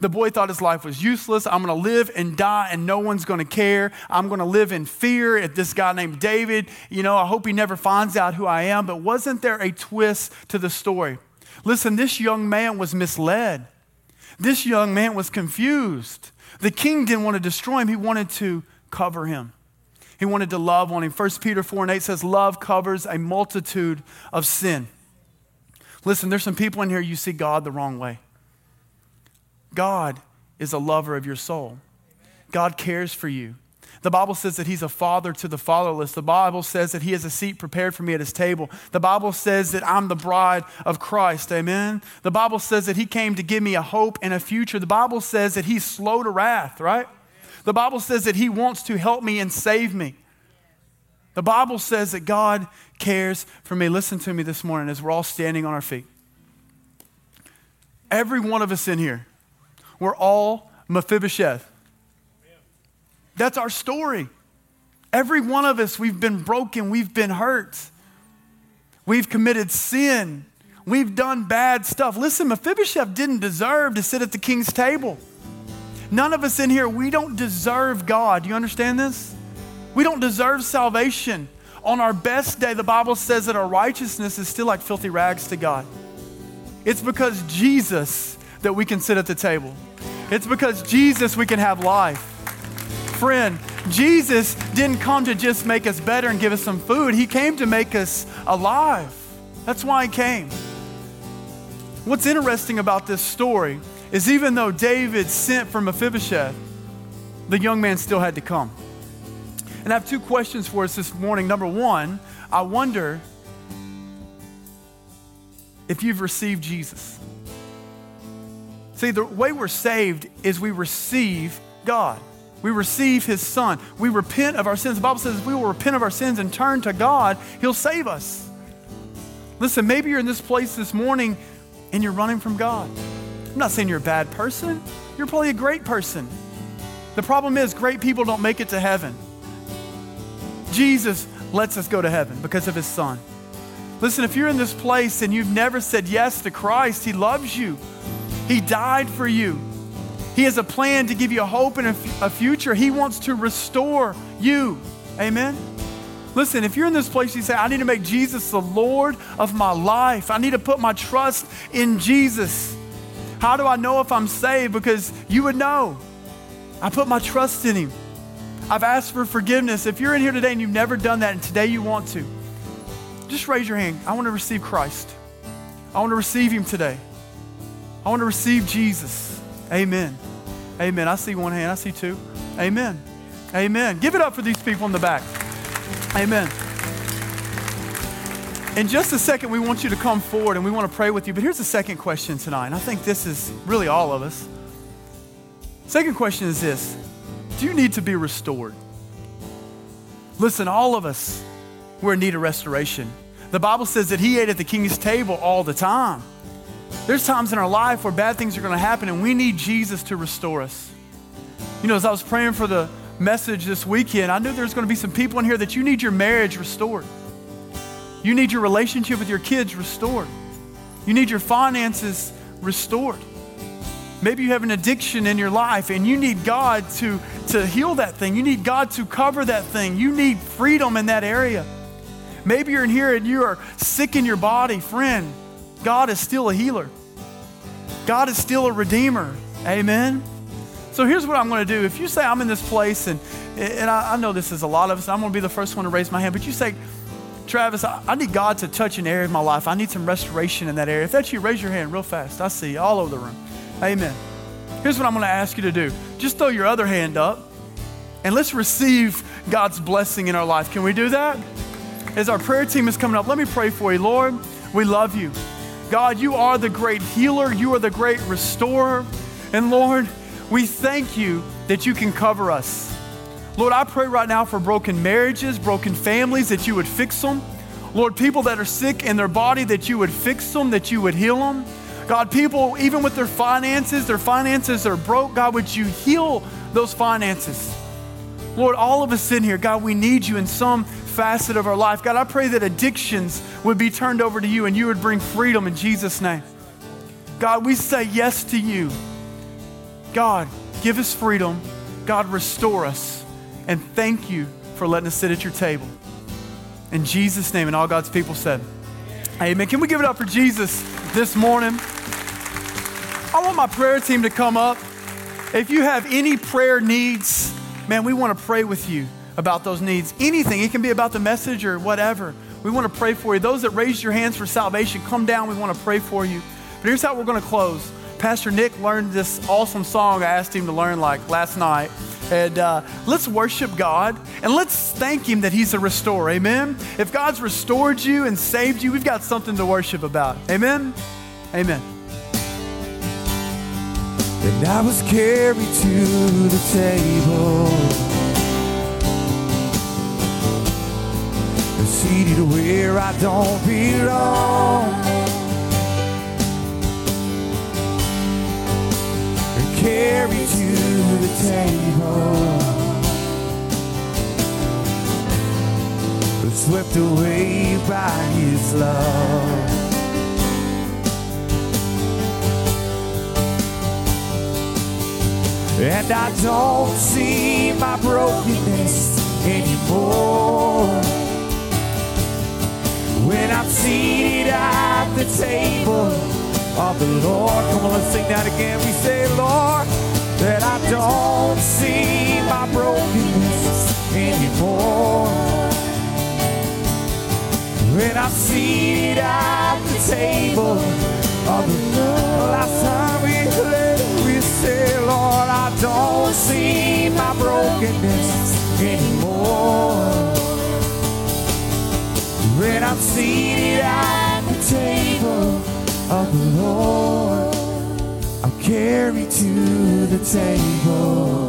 The boy thought his life was useless. I'm going to live and die and no one's going to care. I'm going to live in fear at this guy named David. You know, I hope he never finds out who I am. But wasn't there a twist to the story? Listen, this young man was misled. This young man was confused. The king didn't want to destroy him, he wanted to cover him. He wanted to love on him. 1 Peter 4 and 8 says, Love covers a multitude of sin. Listen, there's some people in here you see God the wrong way. God is a lover of your soul. God cares for you. The Bible says that He's a father to the fatherless. The Bible says that He has a seat prepared for me at His table. The Bible says that I'm the bride of Christ. Amen. The Bible says that He came to give me a hope and a future. The Bible says that He's slow to wrath, right? The Bible says that He wants to help me and save me. The Bible says that God cares for me. Listen to me this morning as we're all standing on our feet. Every one of us in here we're all Mephibosheth. That's our story. Every one of us, we've been broken, we've been hurt, we've committed sin, we've done bad stuff. Listen, Mephibosheth didn't deserve to sit at the king's table. None of us in here, we don't deserve God. Do you understand this? We don't deserve salvation. On our best day, the Bible says that our righteousness is still like filthy rags to God. It's because Jesus that we can sit at the table. It's because Jesus we can have life. Friend, Jesus didn't come to just make us better and give us some food. He came to make us alive. That's why he came. What's interesting about this story is even though David sent for Mephibosheth, the young man still had to come. And I have two questions for us this morning. Number one, I wonder if you've received Jesus. See, the way we're saved is we receive God. We receive His Son. We repent of our sins. The Bible says if we will repent of our sins and turn to God, He'll save us. Listen, maybe you're in this place this morning and you're running from God. I'm not saying you're a bad person, you're probably a great person. The problem is, great people don't make it to heaven. Jesus lets us go to heaven because of His Son. Listen, if you're in this place and you've never said yes to Christ, He loves you. He died for you. He has a plan to give you hope and a, f- a future. He wants to restore you. Amen. Listen, if you're in this place, you say, I need to make Jesus the Lord of my life. I need to put my trust in Jesus. How do I know if I'm saved? Because you would know. I put my trust in Him. I've asked for forgiveness. If you're in here today and you've never done that and today you want to, just raise your hand. I want to receive Christ. I want to receive Him today. I want to receive Jesus. Amen. Amen. I see one hand. I see two. Amen. Amen. Give it up for these people in the back. Amen. In just a second, we want you to come forward and we want to pray with you. But here's the second question tonight. And I think this is really all of us. Second question is this Do you need to be restored? Listen, all of us, we're in need of restoration. The Bible says that He ate at the king's table all the time. There's times in our life where bad things are going to happen, and we need Jesus to restore us. You know, as I was praying for the message this weekend, I knew there's going to be some people in here that you need your marriage restored. You need your relationship with your kids restored. You need your finances restored. Maybe you have an addiction in your life and you need God to, to heal that thing. You need God to cover that thing. You need freedom in that area. Maybe you're in here and you are sick in your body. Friend, God is still a healer, God is still a redeemer. Amen. So here's what I'm going to do. If you say I'm in this place, and, and I, I know this is a lot of us, I'm going to be the first one to raise my hand, but you say, Travis, I, I need God to touch an area of my life. I need some restoration in that area. If that's you, raise your hand real fast. I see you all over the room. Amen. Here's what I'm going to ask you to do just throw your other hand up and let's receive God's blessing in our life. Can we do that? As our prayer team is coming up, let me pray for you. Lord, we love you. God, you are the great healer, you are the great restorer. And Lord, we thank you that you can cover us. Lord, I pray right now for broken marriages, broken families, that you would fix them. Lord, people that are sick in their body, that you would fix them, that you would heal them. God, people, even with their finances, their finances are broke. God, would you heal those finances? Lord, all of us in here, God, we need you in some facet of our life. God, I pray that addictions would be turned over to you and you would bring freedom in Jesus' name. God, we say yes to you. God, give us freedom. God, restore us. And thank you for letting us sit at your table. In Jesus' name, and all God's people said, Amen. Can we give it up for Jesus this morning? I want my prayer team to come up. If you have any prayer needs, man, we want to pray with you about those needs. Anything, it can be about the message or whatever. We want to pray for you. Those that raised your hands for salvation, come down. We want to pray for you. But here's how we're going to close. Pastor Nick learned this awesome song I asked him to learn like last night. And uh, let's worship God and let's thank Him that He's a restorer. Amen. If God's restored you and saved you, we've got something to worship about. Amen. Amen. And I was carried to the table seated where I don't belong. And carried to the table, swept away by His love. And I don't see my brokenness anymore. When I'm seated at the table of the Lord. Come on, let's sing that again. We say, Lord, that I don't see my brokenness anymore. When I'm seated at the table of the Lord. Last time we played, we say, Lord, I don't see my brokenness anymore. When I'm seated at the table of the Lord, I'm carried to the table.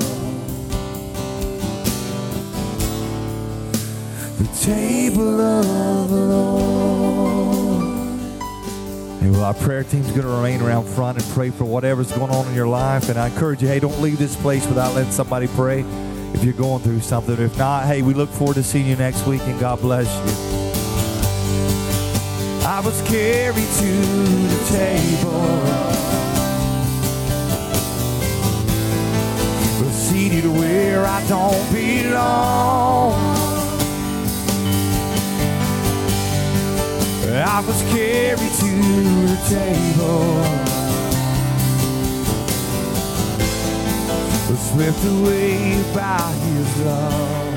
The table of the Lord. Hey, well, our prayer team's going to remain around front and pray for whatever's going on in your life. And I encourage you, hey, don't leave this place without letting somebody pray if you're going through something. If not, hey, we look forward to seeing you next week and God bless you. I was carried to the table. Seated where I don't belong. I was carried to the table. Swept away by his love.